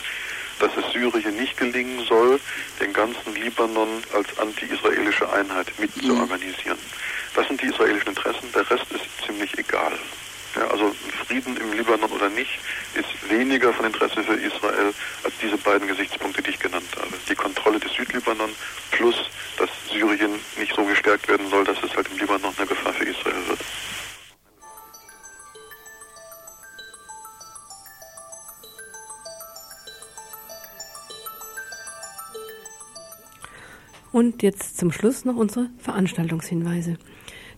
dass es Syrien nicht gelingen soll, den ganzen Libanon als anti-israelische Einheit mitzuorganisieren. Das sind die israelischen Interessen, der Rest ist ziemlich egal. Ja, also Frieden im Libanon oder nicht, ist weniger von Interesse für Israel als diese beiden Gesichtspunkte, die ich genannt habe. Die Kontrolle des Südlibanon plus, dass Syrien nicht so gestärkt werden soll, dass es halt im Libanon eine Gefahr Und jetzt zum Schluss noch unsere Veranstaltungshinweise.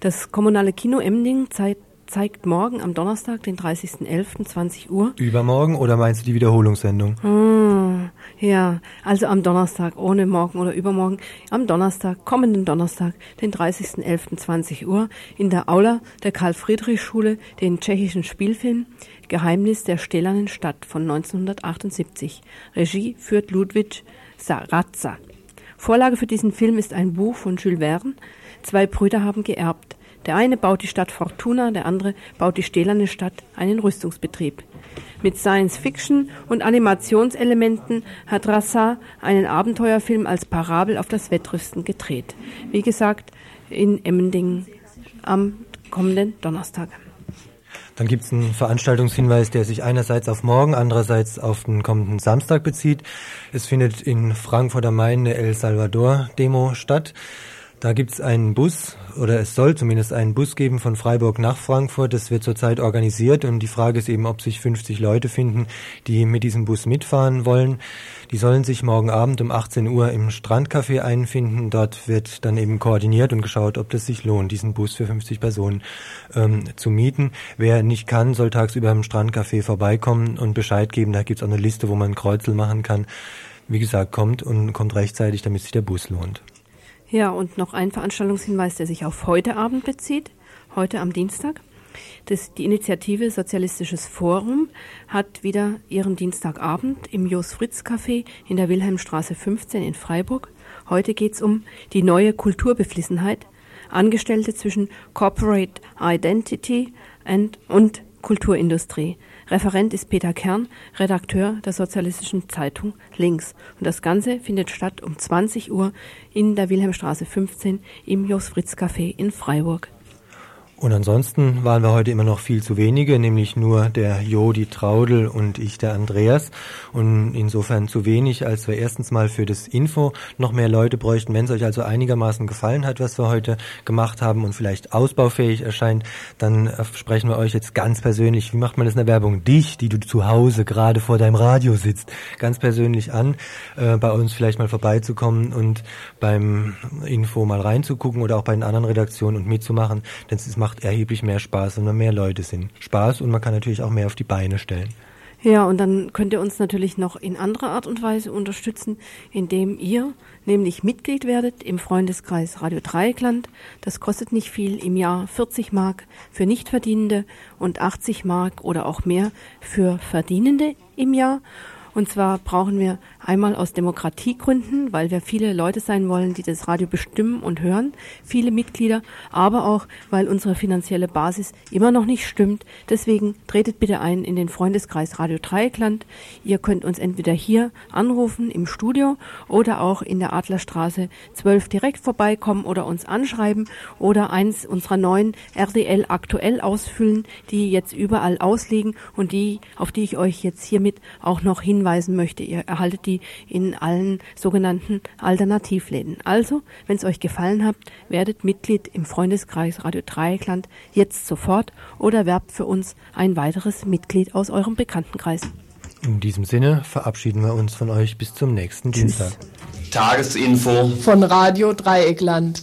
Das kommunale Kino Emding zeigt, zeigt morgen am Donnerstag, den 30.11.20 Uhr. Übermorgen oder meinst du die Wiederholungssendung? Ah, ja, also am Donnerstag, ohne morgen oder übermorgen. Am Donnerstag, kommenden Donnerstag, den 30.11.20 Uhr in der Aula der Karl-Friedrich-Schule den tschechischen Spielfilm Geheimnis der stählernen Stadt von 1978. Regie führt Ludwig Sarazza. Vorlage für diesen Film ist ein Buch von Jules Verne. Zwei Brüder haben geerbt. Der eine baut die Stadt Fortuna, der andere baut die stählerne Stadt, einen Rüstungsbetrieb. Mit Science-Fiction und Animationselementen hat Rassat einen Abenteuerfilm als Parabel auf das Wettrüsten gedreht. Wie gesagt, in Emmendingen am kommenden Donnerstag. Dann gibt es einen Veranstaltungshinweis, der sich einerseits auf morgen, andererseits auf den kommenden Samstag bezieht. Es findet in Frankfurt am Main eine El Salvador-Demo statt. Da gibt es einen Bus, oder es soll zumindest einen Bus geben von Freiburg nach Frankfurt. Das wird zurzeit organisiert und die Frage ist eben, ob sich 50 Leute finden, die mit diesem Bus mitfahren wollen. Die sollen sich morgen Abend um 18 Uhr im Strandcafé einfinden. Dort wird dann eben koordiniert und geschaut, ob das sich lohnt, diesen Bus für 50 Personen ähm, zu mieten. Wer nicht kann, soll tagsüber im Strandcafé vorbeikommen und Bescheid geben. Da gibt es auch eine Liste, wo man Kreuzel machen kann. Wie gesagt, kommt und kommt rechtzeitig, damit sich der Bus lohnt. Ja, und noch ein Veranstaltungshinweis, der sich auf heute Abend bezieht, heute am Dienstag. Das, die Initiative Sozialistisches Forum hat wieder ihren Dienstagabend im Jos Fritz Café in der Wilhelmstraße 15 in Freiburg. Heute geht es um die neue Kulturbeflissenheit, Angestellte zwischen Corporate Identity and, und Kulturindustrie. Referent ist Peter Kern, Redakteur der Sozialistischen Zeitung Links. Und das Ganze findet statt um 20 Uhr in der Wilhelmstraße 15 im Jos Fritz Café in Freiburg. Und ansonsten waren wir heute immer noch viel zu wenige, nämlich nur der Jo, die Traudel und ich, der Andreas. Und insofern zu wenig, als wir erstens mal für das Info noch mehr Leute bräuchten. Wenn es euch also einigermaßen gefallen hat, was wir heute gemacht haben und vielleicht ausbaufähig erscheint, dann äh, sprechen wir euch jetzt ganz persönlich, wie macht man das in der Werbung? Dich, die du zu Hause gerade vor deinem Radio sitzt, ganz persönlich an, äh, bei uns vielleicht mal vorbeizukommen und beim Info mal reinzugucken oder auch bei den anderen Redaktionen und mitzumachen. Denn es macht macht erheblich mehr Spaß, wenn man mehr Leute sind. Spaß und man kann natürlich auch mehr auf die Beine stellen. Ja, und dann könnt ihr uns natürlich noch in anderer Art und Weise unterstützen, indem ihr nämlich Mitglied werdet im Freundeskreis Radio Dreieckland. Das kostet nicht viel im Jahr 40 Mark für Nichtverdienende und 80 Mark oder auch mehr für Verdienende im Jahr. Und zwar brauchen wir einmal aus Demokratiegründen, weil wir viele Leute sein wollen, die das Radio bestimmen und hören, viele Mitglieder, aber auch, weil unsere finanzielle Basis immer noch nicht stimmt. Deswegen tretet bitte ein in den Freundeskreis Radio Dreieckland. Ihr könnt uns entweder hier anrufen im Studio oder auch in der Adlerstraße 12 direkt vorbeikommen oder uns anschreiben oder eins unserer neuen RDL aktuell ausfüllen, die jetzt überall ausliegen und die, auf die ich euch jetzt hiermit auch noch hinweise hinweisen möchte. Ihr erhaltet die in allen sogenannten Alternativläden. Also, wenn es euch gefallen hat, werdet Mitglied im Freundeskreis Radio Dreieckland jetzt sofort oder werbt für uns ein weiteres Mitglied aus eurem Bekanntenkreis. In diesem Sinne verabschieden wir uns von euch bis zum nächsten Dienstag. Tagesinfo von Radio Dreieckland.